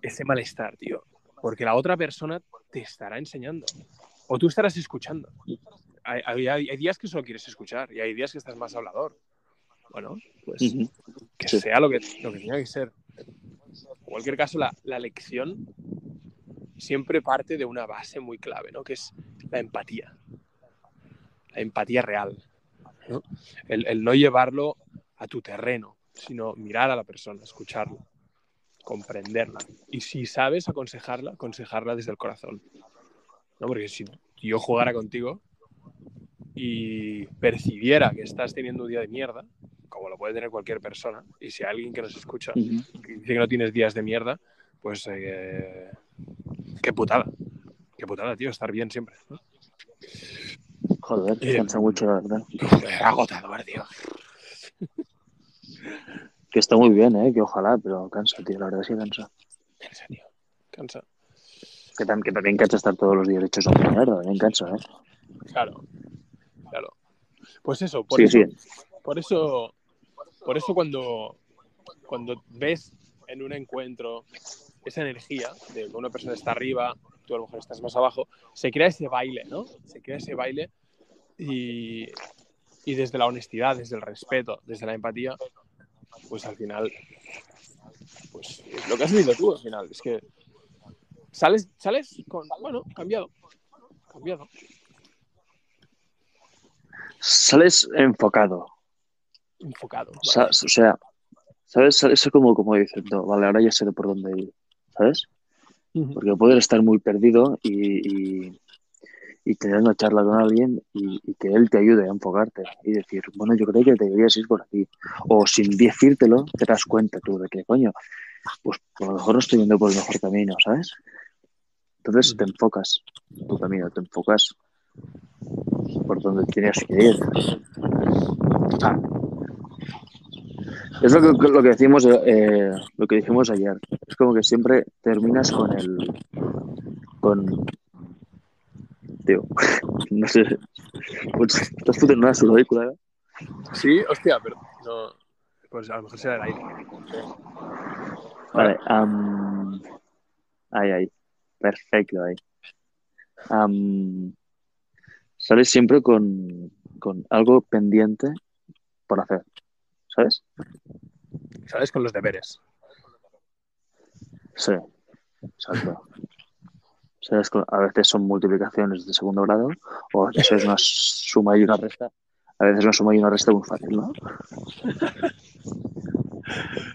ese malestar, tío. Porque la otra persona te estará enseñando. O tú estarás escuchando. Hay días que solo quieres escuchar y hay días que estás más hablador. Bueno, pues que Sí. sea lo que, lo que tenga que ser. En cualquier caso, la, la lección siempre parte de una base muy clave, ¿no? Que es la empatía. La empatía real. ¿no? El, el no llevarlo a tu terreno, sino mirar a la persona, escucharla, comprenderla. Y si sabes aconsejarla, aconsejarla desde el corazón. ¿no? Porque si yo jugara contigo y percibiera que estás teniendo un día de mierda, como lo puede tener cualquier persona, y si hay alguien que nos escucha que dice que no tienes días de mierda, pues eh, qué putada. Qué putada, tío, estar bien siempre. ¿no? Joder, Eh, cansa mucho, la verdad. Agotador, tío. Que está muy bien, ¿eh? Que ojalá, pero cansa, tío. La verdad que cansa. Cansa, tío. Cansa. Que, tam- que también cansa estar todos los días hechos a mierda. También cansa, ¿eh? Claro. Claro. Pues eso, por Sí, eso, sí. por eso, por eso cuando, cuando ves en un encuentro esa energía de que una persona está arriba, tú a lo mejor estás más abajo, se crea ese baile, ¿no? Se crea ese baile y, y desde la honestidad, desde el respeto, desde la empatía, pues al final, pues es lo que has vivido tú al final, es que sales, sales con, bueno, cambiado, cambiado. Sales enfocado. Enfocado. o sea, ¿sabes? Sales como, como diciendo, vale, ahora ya sé por dónde ir. ¿Sabes? Porque puedes estar muy perdido y, y, y tener una charla con alguien y, y que él te ayude a enfocarte y decir, bueno, yo creo que deberías ir por aquí. O sin decírtelo, te das cuenta tú de que, coño, pues a lo mejor no estoy yendo por el mejor camino, ¿sabes? Entonces te enfocas tu camino, te enfocas por donde tienes que ir. Ah. Es lo que, lo que decimos eh, lo que dijimos ayer. Es como que siempre terminas con el con tío, no sé. Pues, estás puto en una sudorícula, ¿eh? Sí, hostia, pero no. Pues a lo mejor será el aire. Vale, am, ahí, ahí. Perfecto, ahí. Am, sales siempre con, con algo pendiente por hacer, ¿sabes? ¿Sabes? Con los deberes. Sí, exacto. ¿Sabes? A veces son multiplicaciones de segundo grado o a veces es una suma y una resta. A veces una suma y una resta muy fácil, ¿no?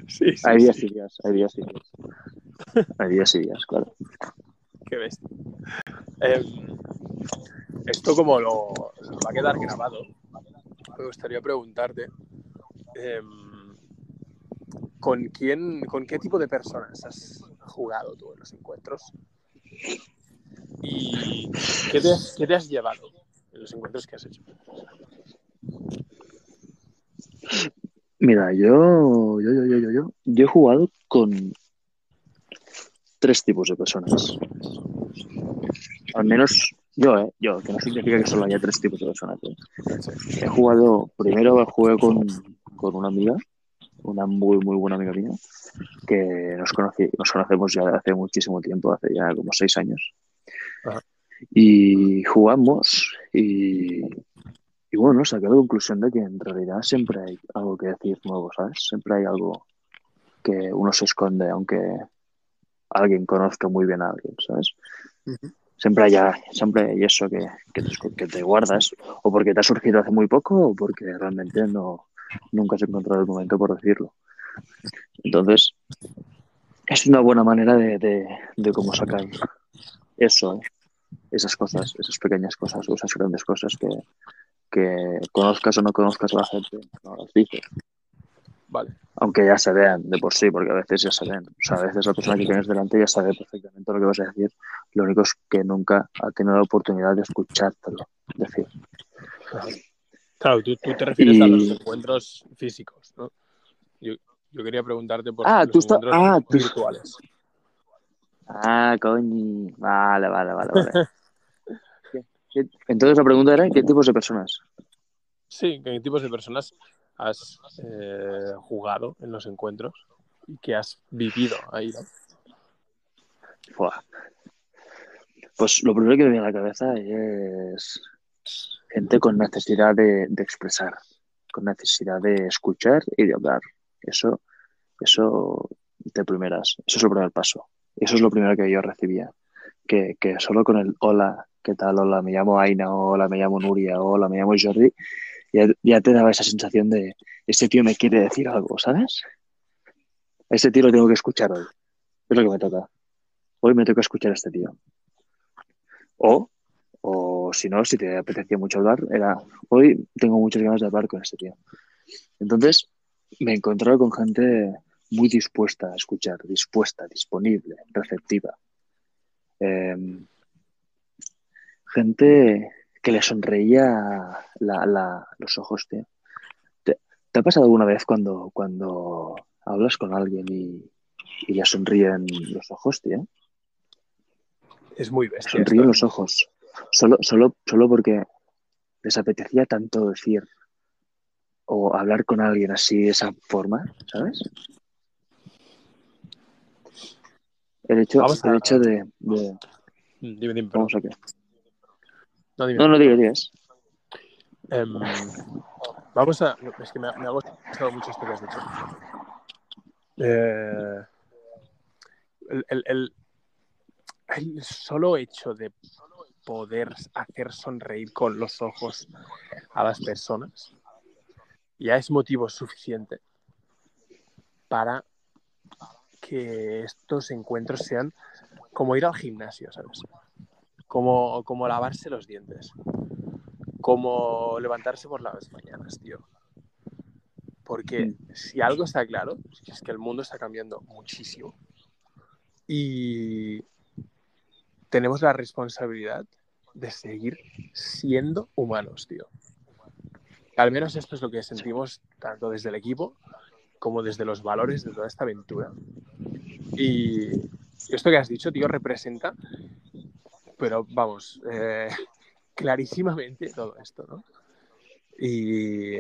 Sí, sí. Hay días sí. y días, hay días y días. Hay días y días, claro. Qué bestia. Em, esto como lo, lo va a quedar grabado, me gustaría preguntarte em, ¿con quién, con qué tipo de personas has jugado tú en los encuentros? ¿Y qué te, qué te has llevado en los encuentros que has hecho? Mira, yo, yo, yo, yo, yo, yo, yo he jugado con tres tipos de personas. Al menos yo, ¿eh? Yo, que no significa que solo haya tres tipos de personas. ¿eh? He jugado, primero jugué con, con una amiga, una muy, muy buena amiga mía, que nos, conocí, nos conocemos ya hace muchísimo tiempo, hace ya como seis años. Ajá. Y jugamos y, y bueno, saqué la conclusión de que en realidad siempre hay algo que decir nuevo, ¿sabes? Siempre hay algo que uno se esconde, aunque alguien conozca muy bien a alguien, ¿sabes? Ujú. Siempre hay, siempre hay eso que, que, te, que te guardas, o porque te ha surgido hace muy poco, o porque realmente no, nunca has encontrado el momento por decirlo. Entonces, es una buena manera de, de, de cómo sacar eso, esas cosas, esas pequeñas cosas o esas grandes cosas que, que conozcas o no conozcas a la gente, no las dices. Vale. Aunque ya se vean de por sí, porque a veces ya se ven. O sea, a veces la persona que tienes delante ya sabe perfectamente lo que vas a decir. Lo único es que nunca ha tenido la oportunidad de escuchártelo decir. Claro, tú, tú te refieres a los encuentros físicos, ¿no? Yo, yo quería preguntarte por Ah, los tú encuentros ah, tú- virtuales. Ah, coño. Vale, vale, vale, vale. ¿Qué- qué- Entonces la pregunta era, ¿qué tipos de personas? Sí, ¿qué tipos de personas has eh, jugado en los encuentros y que has vivido ahí? ¿no? Pues lo primero que me viene a la cabeza es gente con necesidad de, expresar, con necesidad de escuchar y de hablar. Eso, eso de primeras, eso es el primer paso. Eso es lo primero que yo recibía. Que, solo con el hola, ¿qué tal? Hola, me llamo Aina, hola, me llamo Nuria, hola, me llamo Jordi, ya, te daba esa sensación de ese tío me quiere decir algo, ¿sabes? A ese tío lo tengo que escuchar hoy. Es lo que me toca. Hoy me toca escuchar a este tío. O, o si no, si te apetecía mucho hablar, era hoy tengo muchas ganas de hablar con este tío. Entonces, me encontraba con gente muy dispuesta a escuchar, dispuesta, disponible, receptiva. Eh, gente que le sonreía la, la, los ojos, tío. ¿Te, te ha pasado alguna vez cuando, cuando hablas con alguien y, y le sonríen los ojos, tío? Es muy bestia. Sonríen esto. los ojos. Solo, solo, solo porque les apetecía tanto decir o hablar con alguien así de esa forma, ¿sabes? El hecho, el hecho de, de- Dime, dime. Vamos a qué. No, dime. No, no digas, digas. Em, vamos a. Es que me ha, me ha gustado mucho esto que has dicho. Eh, el, el- el- el solo hecho de poder hacer sonreír con los ojos a las personas ya es motivo suficiente para que estos encuentros sean como ir al gimnasio, ¿sabes? Como, como lavarse los dientes como levantarse por las mañanas, tío. Porque si algo está claro, es que el mundo está cambiando muchísimo. Y tenemos la responsabilidad de seguir siendo humanos, tío. Al menos esto es lo que sentimos tanto desde el equipo como desde los valores de toda esta aventura. Y esto que has dicho, tío, representa, pero vamos, eh, clarísimamente todo esto, ¿no? Y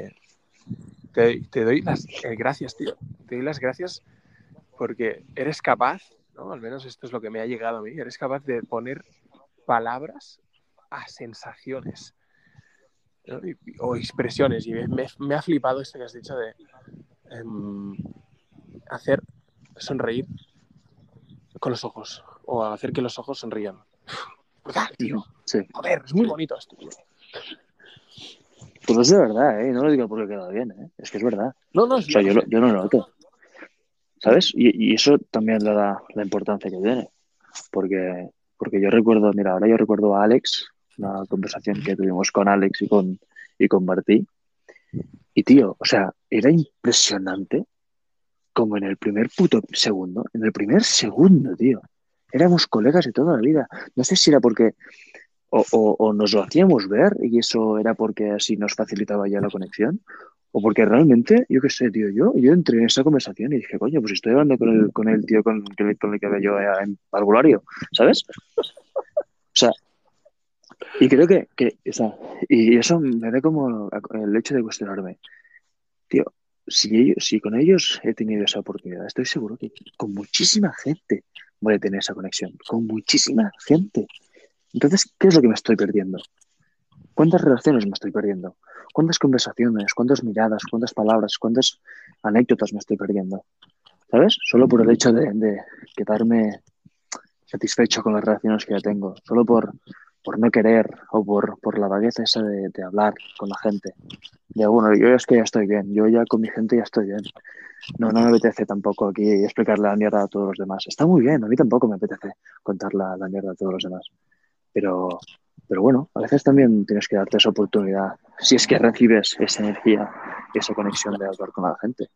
te, te doy las eh, gracias, tío. Te doy las gracias porque eres capaz, ¿no? Al menos esto es lo que me ha llegado a mí, eres capaz de poner palabras a sensaciones ¿no? Y- o expresiones. Y me, ha flipado esto que has dicho de em, hacer sonreír con los ojos o hacer que los ojos sonrían. Brutal, tío. Sí. Joder, es muy bonito esto, tío. Pues es de verdad, ¿eh? No lo digo porque queda bien, ¿eh? Es que es verdad. No, no, es O sea, yo, lo- yo no lo noto. ¿Sabes? Y, eso también le da la importancia que tiene. Porque, porque yo recuerdo, mira, ahora yo recuerdo a Alex, una conversación que tuvimos con Alex y con, y con Martí. Y tío, o sea, era impresionante como en el primer puto segundo, en el primer segundo, tío. Éramos colegas de toda la vida. No sé si era porque o- o nos lo hacíamos ver y eso era porque así nos facilitaba ya la conexión, o porque realmente, yo qué sé, tío, yo, yo entré en esa conversación y dije, coño, pues estoy hablando con el, con el tío con, con el, con que había yo eh, en parvulario, ¿sabes? O sea, y creo que, que o sea, y eso me da como el hecho de cuestionarme, tío, si, ellos, si con ellos he tenido esa oportunidad, estoy seguro que con muchísima gente voy a tener esa conexión, con muchísima gente. Entonces, ¿qué es lo que me estoy perdiendo? ¿Cuántas relaciones me estoy perdiendo? ¿Cuántas conversaciones, cuántas miradas, cuántas palabras, cuántas anécdotas me estoy perdiendo? ¿Sabes? Solo por el hecho de, de quedarme satisfecho con las relaciones que ya tengo, solo por, por no querer o por, por la vagueza esa de, de hablar con la gente. De bueno, yo es que ya estoy bien, yo ya con mi gente ya estoy bien. No, no me apetece tampoco aquí explicarle la mierda a todos los demás. Está muy bien, a mí tampoco me apetece contar la, la mierda a todos los demás. Pero, pero bueno, a veces también tienes que darte esa oportunidad, si es que recibes esa energía, esa conexión de hablar con la gente.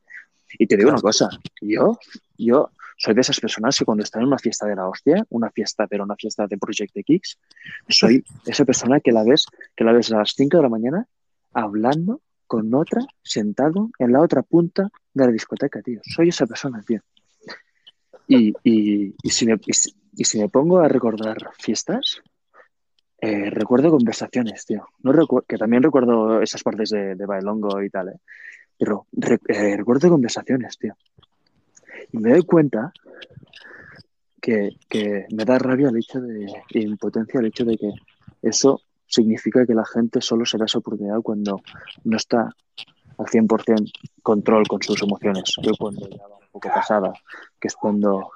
Y te digo una cosa, yo, yo soy de esas personas que cuando están en una fiesta de la hostia, una fiesta, pero una fiesta de Project X, soy esa persona que la ves, que la ves a las 5 de la mañana hablando con otra, sentado en la otra punta de la discoteca, tío. Soy esa persona, tío. Y, y, y, si, me, y, si, y si me pongo a recordar fiestas, eh, recuerdo conversaciones, tío. No recu que también recuerdo esas partes de, de bailongo y tal, ¿eh? Pero re eh, recuerdo conversaciones, tío. Y me doy cuenta que, que, me da rabia el hecho de, y impotencia el hecho de que eso significa que la gente solo se da esa oportunidad cuando no está al 100% control con sus emociones, que cuando ya va un poco pasada, que es cuando,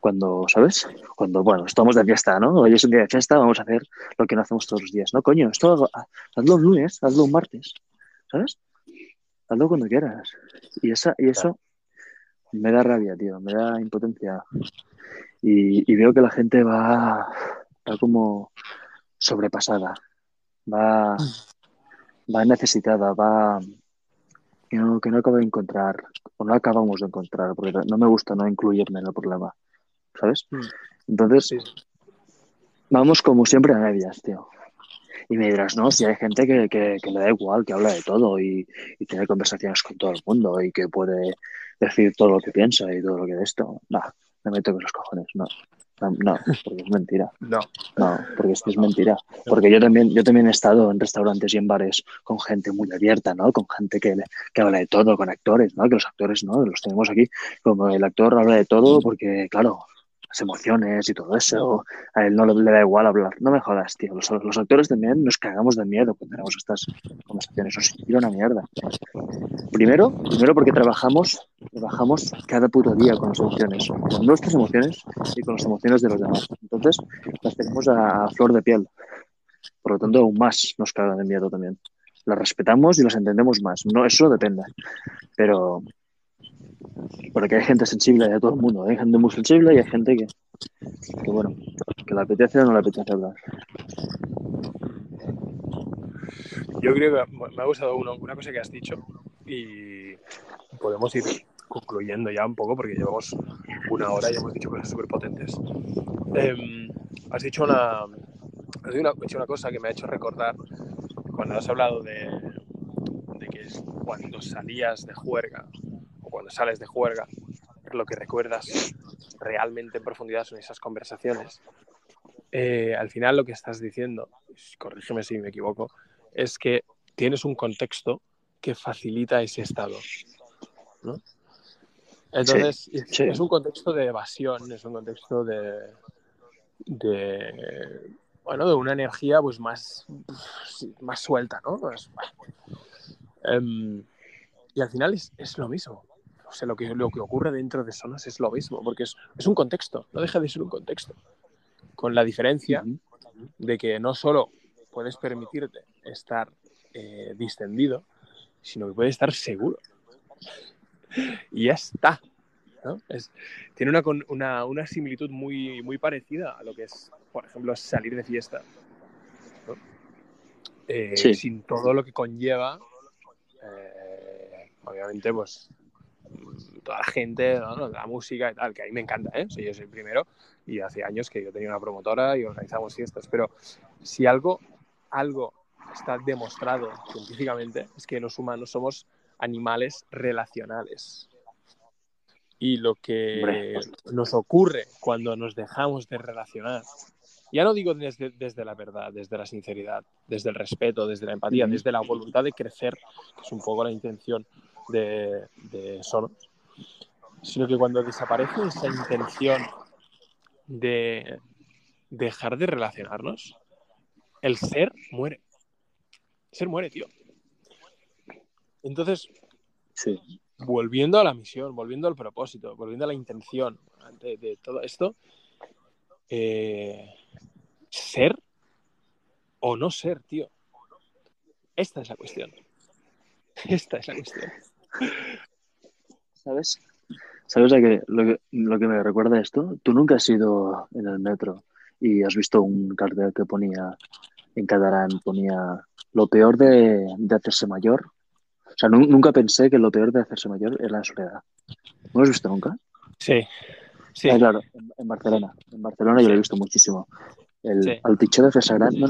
cuando, ¿sabes? Cuando, bueno, estamos de fiesta, ¿no? Hoy es un día de fiesta, vamos a hacer lo que no hacemos todos los días, ¿no? Coño, esto hazlo un lunes, hazlo un martes, ¿sabes? Hazlo cuando quieras. Y, esa, y eso me da rabia, tío, me da impotencia. Y, y veo que la gente va, va como sobrepasada, va, va necesitada, va que no, que no acabo de encontrar, o no acabamos de encontrar, porque no me gusta no incluirme en el problema, ¿sabes? Entonces, sí. vamos como siempre a medias, tío. Y me dirás, no, si hay gente que, que, que le da igual, que habla de todo y, y, tiene conversaciones con todo el mundo y que puede decir todo lo que piensa y todo lo que de esto. No, me meto con los cojones, no. No, porque es mentira. No. No, porque es que es mentira. Porque yo también, yo también he estado en restaurantes y en bares con gente muy abierta, ¿no? Con gente que, que habla de todo, con actores, ¿no? Que los actores, ¿no? Los tenemos aquí. Como el actor habla de todo porque, claro, las emociones y todo eso, a él no le, da igual hablar. No me jodas, tío. Los, los, actores también nos cagamos de miedo cuando tenemos estas conversaciones. Nos tira una mierda. Primero, primero porque trabajamos, trabajamos cada puto día con las emociones, con nuestras emociones y con las emociones de los demás. Entonces, las tenemos a, a flor de piel. Por lo tanto, aún más nos cagan de miedo también. Las respetamos y las entendemos más. No, eso depende. Pero, porque hay gente sensible de todo el mundo, hay gente muy sensible y hay gente que, que bueno, que le apetece o no le apetece hablar. Yo creo que me ha gustado uno, una cosa que has dicho y podemos ir concluyendo ya un poco porque llevamos una hora y hemos dicho cosas súper potentes. Eh, has dicho una, has dicho una, cosa que me ha hecho recordar cuando has hablado de, de que cuando salías de juerga sales de juerga, lo que recuerdas realmente en profundidad son esas conversaciones. Eh, al final lo que estás diciendo, corrígeme si me equivoco, es que tienes un contexto que facilita ese estado. ¿no? Entonces, sí, sí. es un contexto de evasión, es un contexto de, de bueno, de una energía pues más, más suelta, ¿no? Pues, um, y al final es, es, lo mismo o sea, lo que, lo que ocurre dentro de Sonos es lo mismo, porque es, es un contexto, no deja de ser un contexto. Con la diferencia de que no solo puedes permitirte estar eh, distendido, sino que puedes estar seguro. y ya está. ¿no? Es, tiene una, una, una, similitud muy, muy parecida a lo que es, por ejemplo, salir de fiesta. ¿no? Eh, sí. Sin todo lo que conlleva, eh, obviamente, pues toda la gente, ¿no? la música y tal, que a mí me encanta, ¿eh? O sea, yo soy el primero y hace años que yo tenía una promotora y organizamos fiestas, pero si algo, algo está demostrado científicamente es que los humanos somos animales relacionales. Y lo que nos ocurre cuando nos dejamos de relacionar, ya no digo desde, desde la verdad, desde la sinceridad, desde el respeto, desde la empatía, desde la voluntad de crecer, que es un poco la intención de, de Sonos, sino que cuando desaparece esa intención de, dejar de relacionarnos, el ser muere. El ser muere, tío. Entonces, Sí. volviendo a la misión, volviendo al propósito, volviendo a la intención de, de todo esto, eh, ser o no ser, tío. Esta es la cuestión. Esta es la cuestión. ¿Sabes? ¿Sabes a qué? Lo, que, lo que me recuerda esto? Tú nunca has ido en el metro y has visto un cartel que ponía en catalán, ponía lo peor de, de hacerse mayor. O sea, nu- nunca pensé que lo peor de hacerse mayor era la soledad. ¿No lo has visto nunca? Sí, sí. Ah, claro, en, en Barcelona. En Barcelona yo lo he visto muchísimo. El, Sí. el pitjor de fer-se gran... No,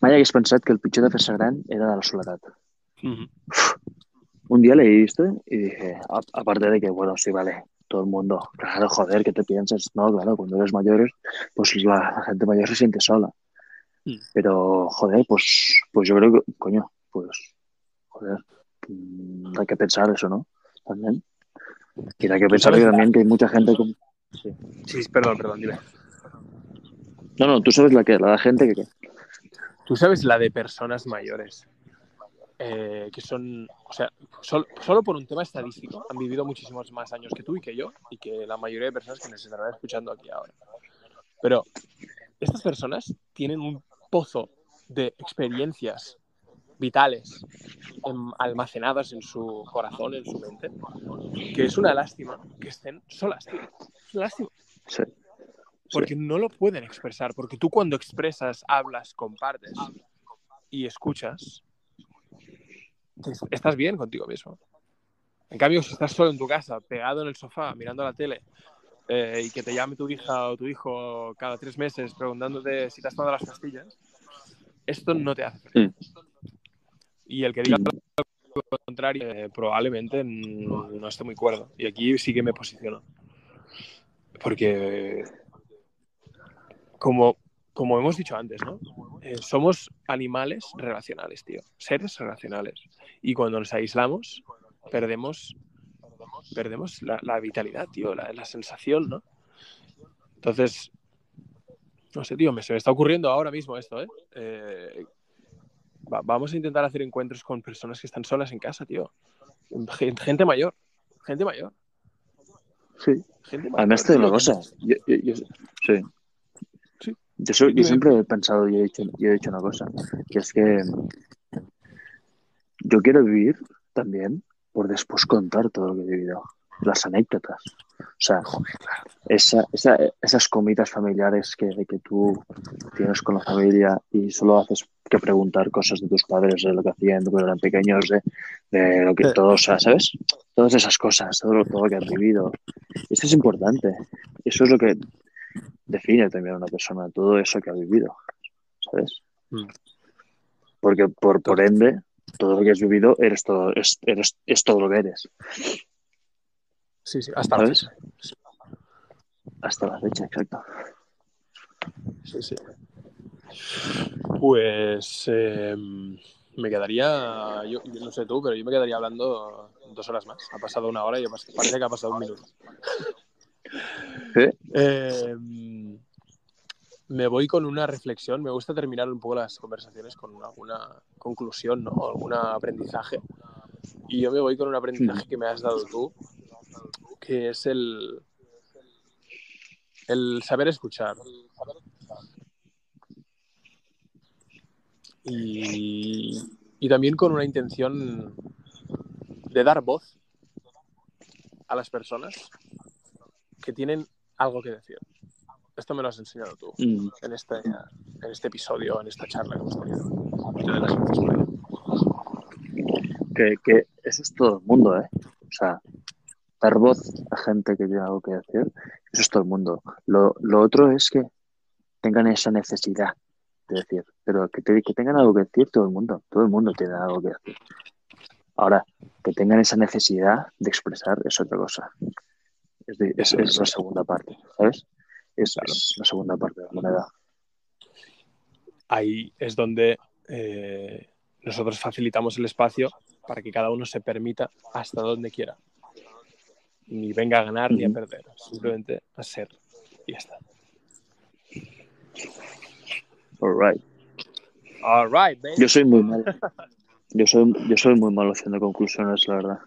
mai hagués pensat que el pitjor de fer-se gran era de la soledat. Ujú. Un día leí esto y dije, aparte de que, bueno, sí, vale, todo el mundo, claro, joder, ¿qué te piensas? No, claro, cuando eres mayor, pues la, la gente mayor se siente sola. Mm. Pero, joder, pues, pues yo creo que, coño, pues, joder, mm, hay que pensar eso, ¿no? También. Y hay que pensar que también que hay mucha gente que... Sí, perdón, perdón, dime. No, no, tú sabes la que, la gente que... que- Tú sabes la de personas mayores eh, que son, o sea, sol- solo por un tema estadístico han vivido muchísimos más años que tú y que yo y que la mayoría de personas que nos estarán escuchando aquí ahora. Pero estas personas tienen un pozo de experiencias vitales em- almacenadas en su corazón, en su mente, que es una lástima que estén solas, tío. Es una lástima. Sí. Porque no lo pueden expresar. Porque tú cuando expresas, hablas, compartes y escuchas, estás bien contigo mismo. En cambio, si estás solo en tu casa, pegado en el sofá, mirando la tele, eh, y que te llame tu hija o tu hijo cada tres meses preguntándote si te has tomado las pastillas, esto no te hace feliz. Y el que diga lo contrario, eh, probablemente no, no esté muy cuerdo. Y aquí sí que me posiciono. Porque, como, como hemos dicho antes, ¿no? Eh, somos animales relacionales, tío. Seres relacionales. Y cuando nos aislamos, perdemos, perdemos la, la vitalidad, tío, la, la sensación, ¿no? Entonces, no sé, tío, me, se me está ocurriendo ahora mismo esto, ¿eh? Eh, va- vamos a intentar hacer encuentros con personas que están solas en casa, tío. Gen- Gente mayor. Gente mayor. Sí. Gente mayor. Además te digo tío, una que- cosa. Yo, yo- yo- sí. Yo, soy- yo Dime. siempre he pensado y he dicho, yo he dicho una cosa, que es que yo quiero vivir también por después contar todo lo que he vivido, las anécdotas. O sea, esa, esa- esas comidas familiares que, que tú tienes con la familia y solo haces que preguntar cosas de tus padres, de lo que hacían cuando eran pequeños, de, de lo que Sí. todo, o sea, ¿sabes? Todas esas cosas, todo todo lo que has vivido. Eso es importante. Eso es lo que define también a una persona, todo eso que ha vivido, ¿sabes? Mm. Porque por, por ende, todo lo que has vivido eres todo, es, eres, es todo lo que eres, Sí, sí, hasta la fecha. Hasta la fecha, exacto. Sí, sí. Pues eh, me quedaría, yo, yo no sé tú, pero yo me quedaría hablando dos horas más. Ha pasado una hora y parece que ha pasado un minuto. Sí. Eh, me voy con una reflexión. Me gusta terminar un poco las conversaciones con alguna conclusión, ¿no? Algún aprendizaje. Y yo me voy con un aprendizaje que me has dado tú, que es el, el saber escuchar. Y, y también con una intención de dar voz a las personas que tienen algo que decir. Esto me lo has enseñado tú Mm. en este, en este episodio, en esta charla que hemos tenido. Que, que eso es todo el mundo, ¿eh? O sea, dar voz a gente que tiene algo que decir, eso es todo el mundo. Lo, lo otro es que tengan esa necesidad de decir, pero que, te- que tengan algo que decir todo el mundo, todo el mundo tiene algo que decir. Ahora, que tengan esa necesidad de expresar es otra cosa. Es, de- es- es la segunda parte, ¿sabes? Es, Claro. es la segunda parte de la moneda. Ahí es donde eh, nosotros facilitamos el espacio para que cada uno se permita hasta donde quiera. Ni venga a ganar ni a perder, simplemente a ser. Y ya está. Alright. All right, baby. Yo soy muy malo. Yo soy, yo soy muy malo haciendo conclusiones, la verdad.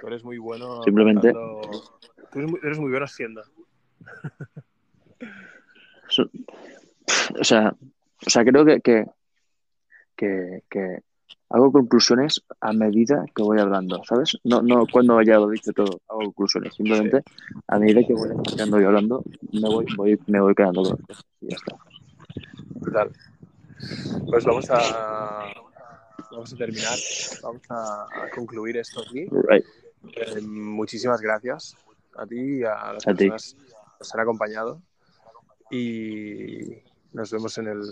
Tú eres muy bueno. Simplemente- contando- Tú eres muy, eres muy bueno haciendo. O sea, o sea creo que, que, que, que hago conclusiones a medida que voy hablando, ¿sabes? No, no cuando ya lo he dicho todo, hago conclusiones. Simplemente a medida que voy y hablando, me voy, voy, me voy quedando con y ya está. Brutal. Pues vamos a. Vamos a terminar. Vamos a, a concluir esto aquí. Eh, muchísimas gracias a ti y a las A ti. personas que nos han acompañado. Y nos vemos en el,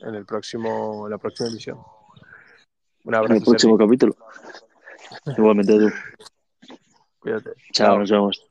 en el próximo, en la próxima emisión. Un En abrazo. el próximo capítulo. Igualmente tú. Cuídate. Chao, nos vemos.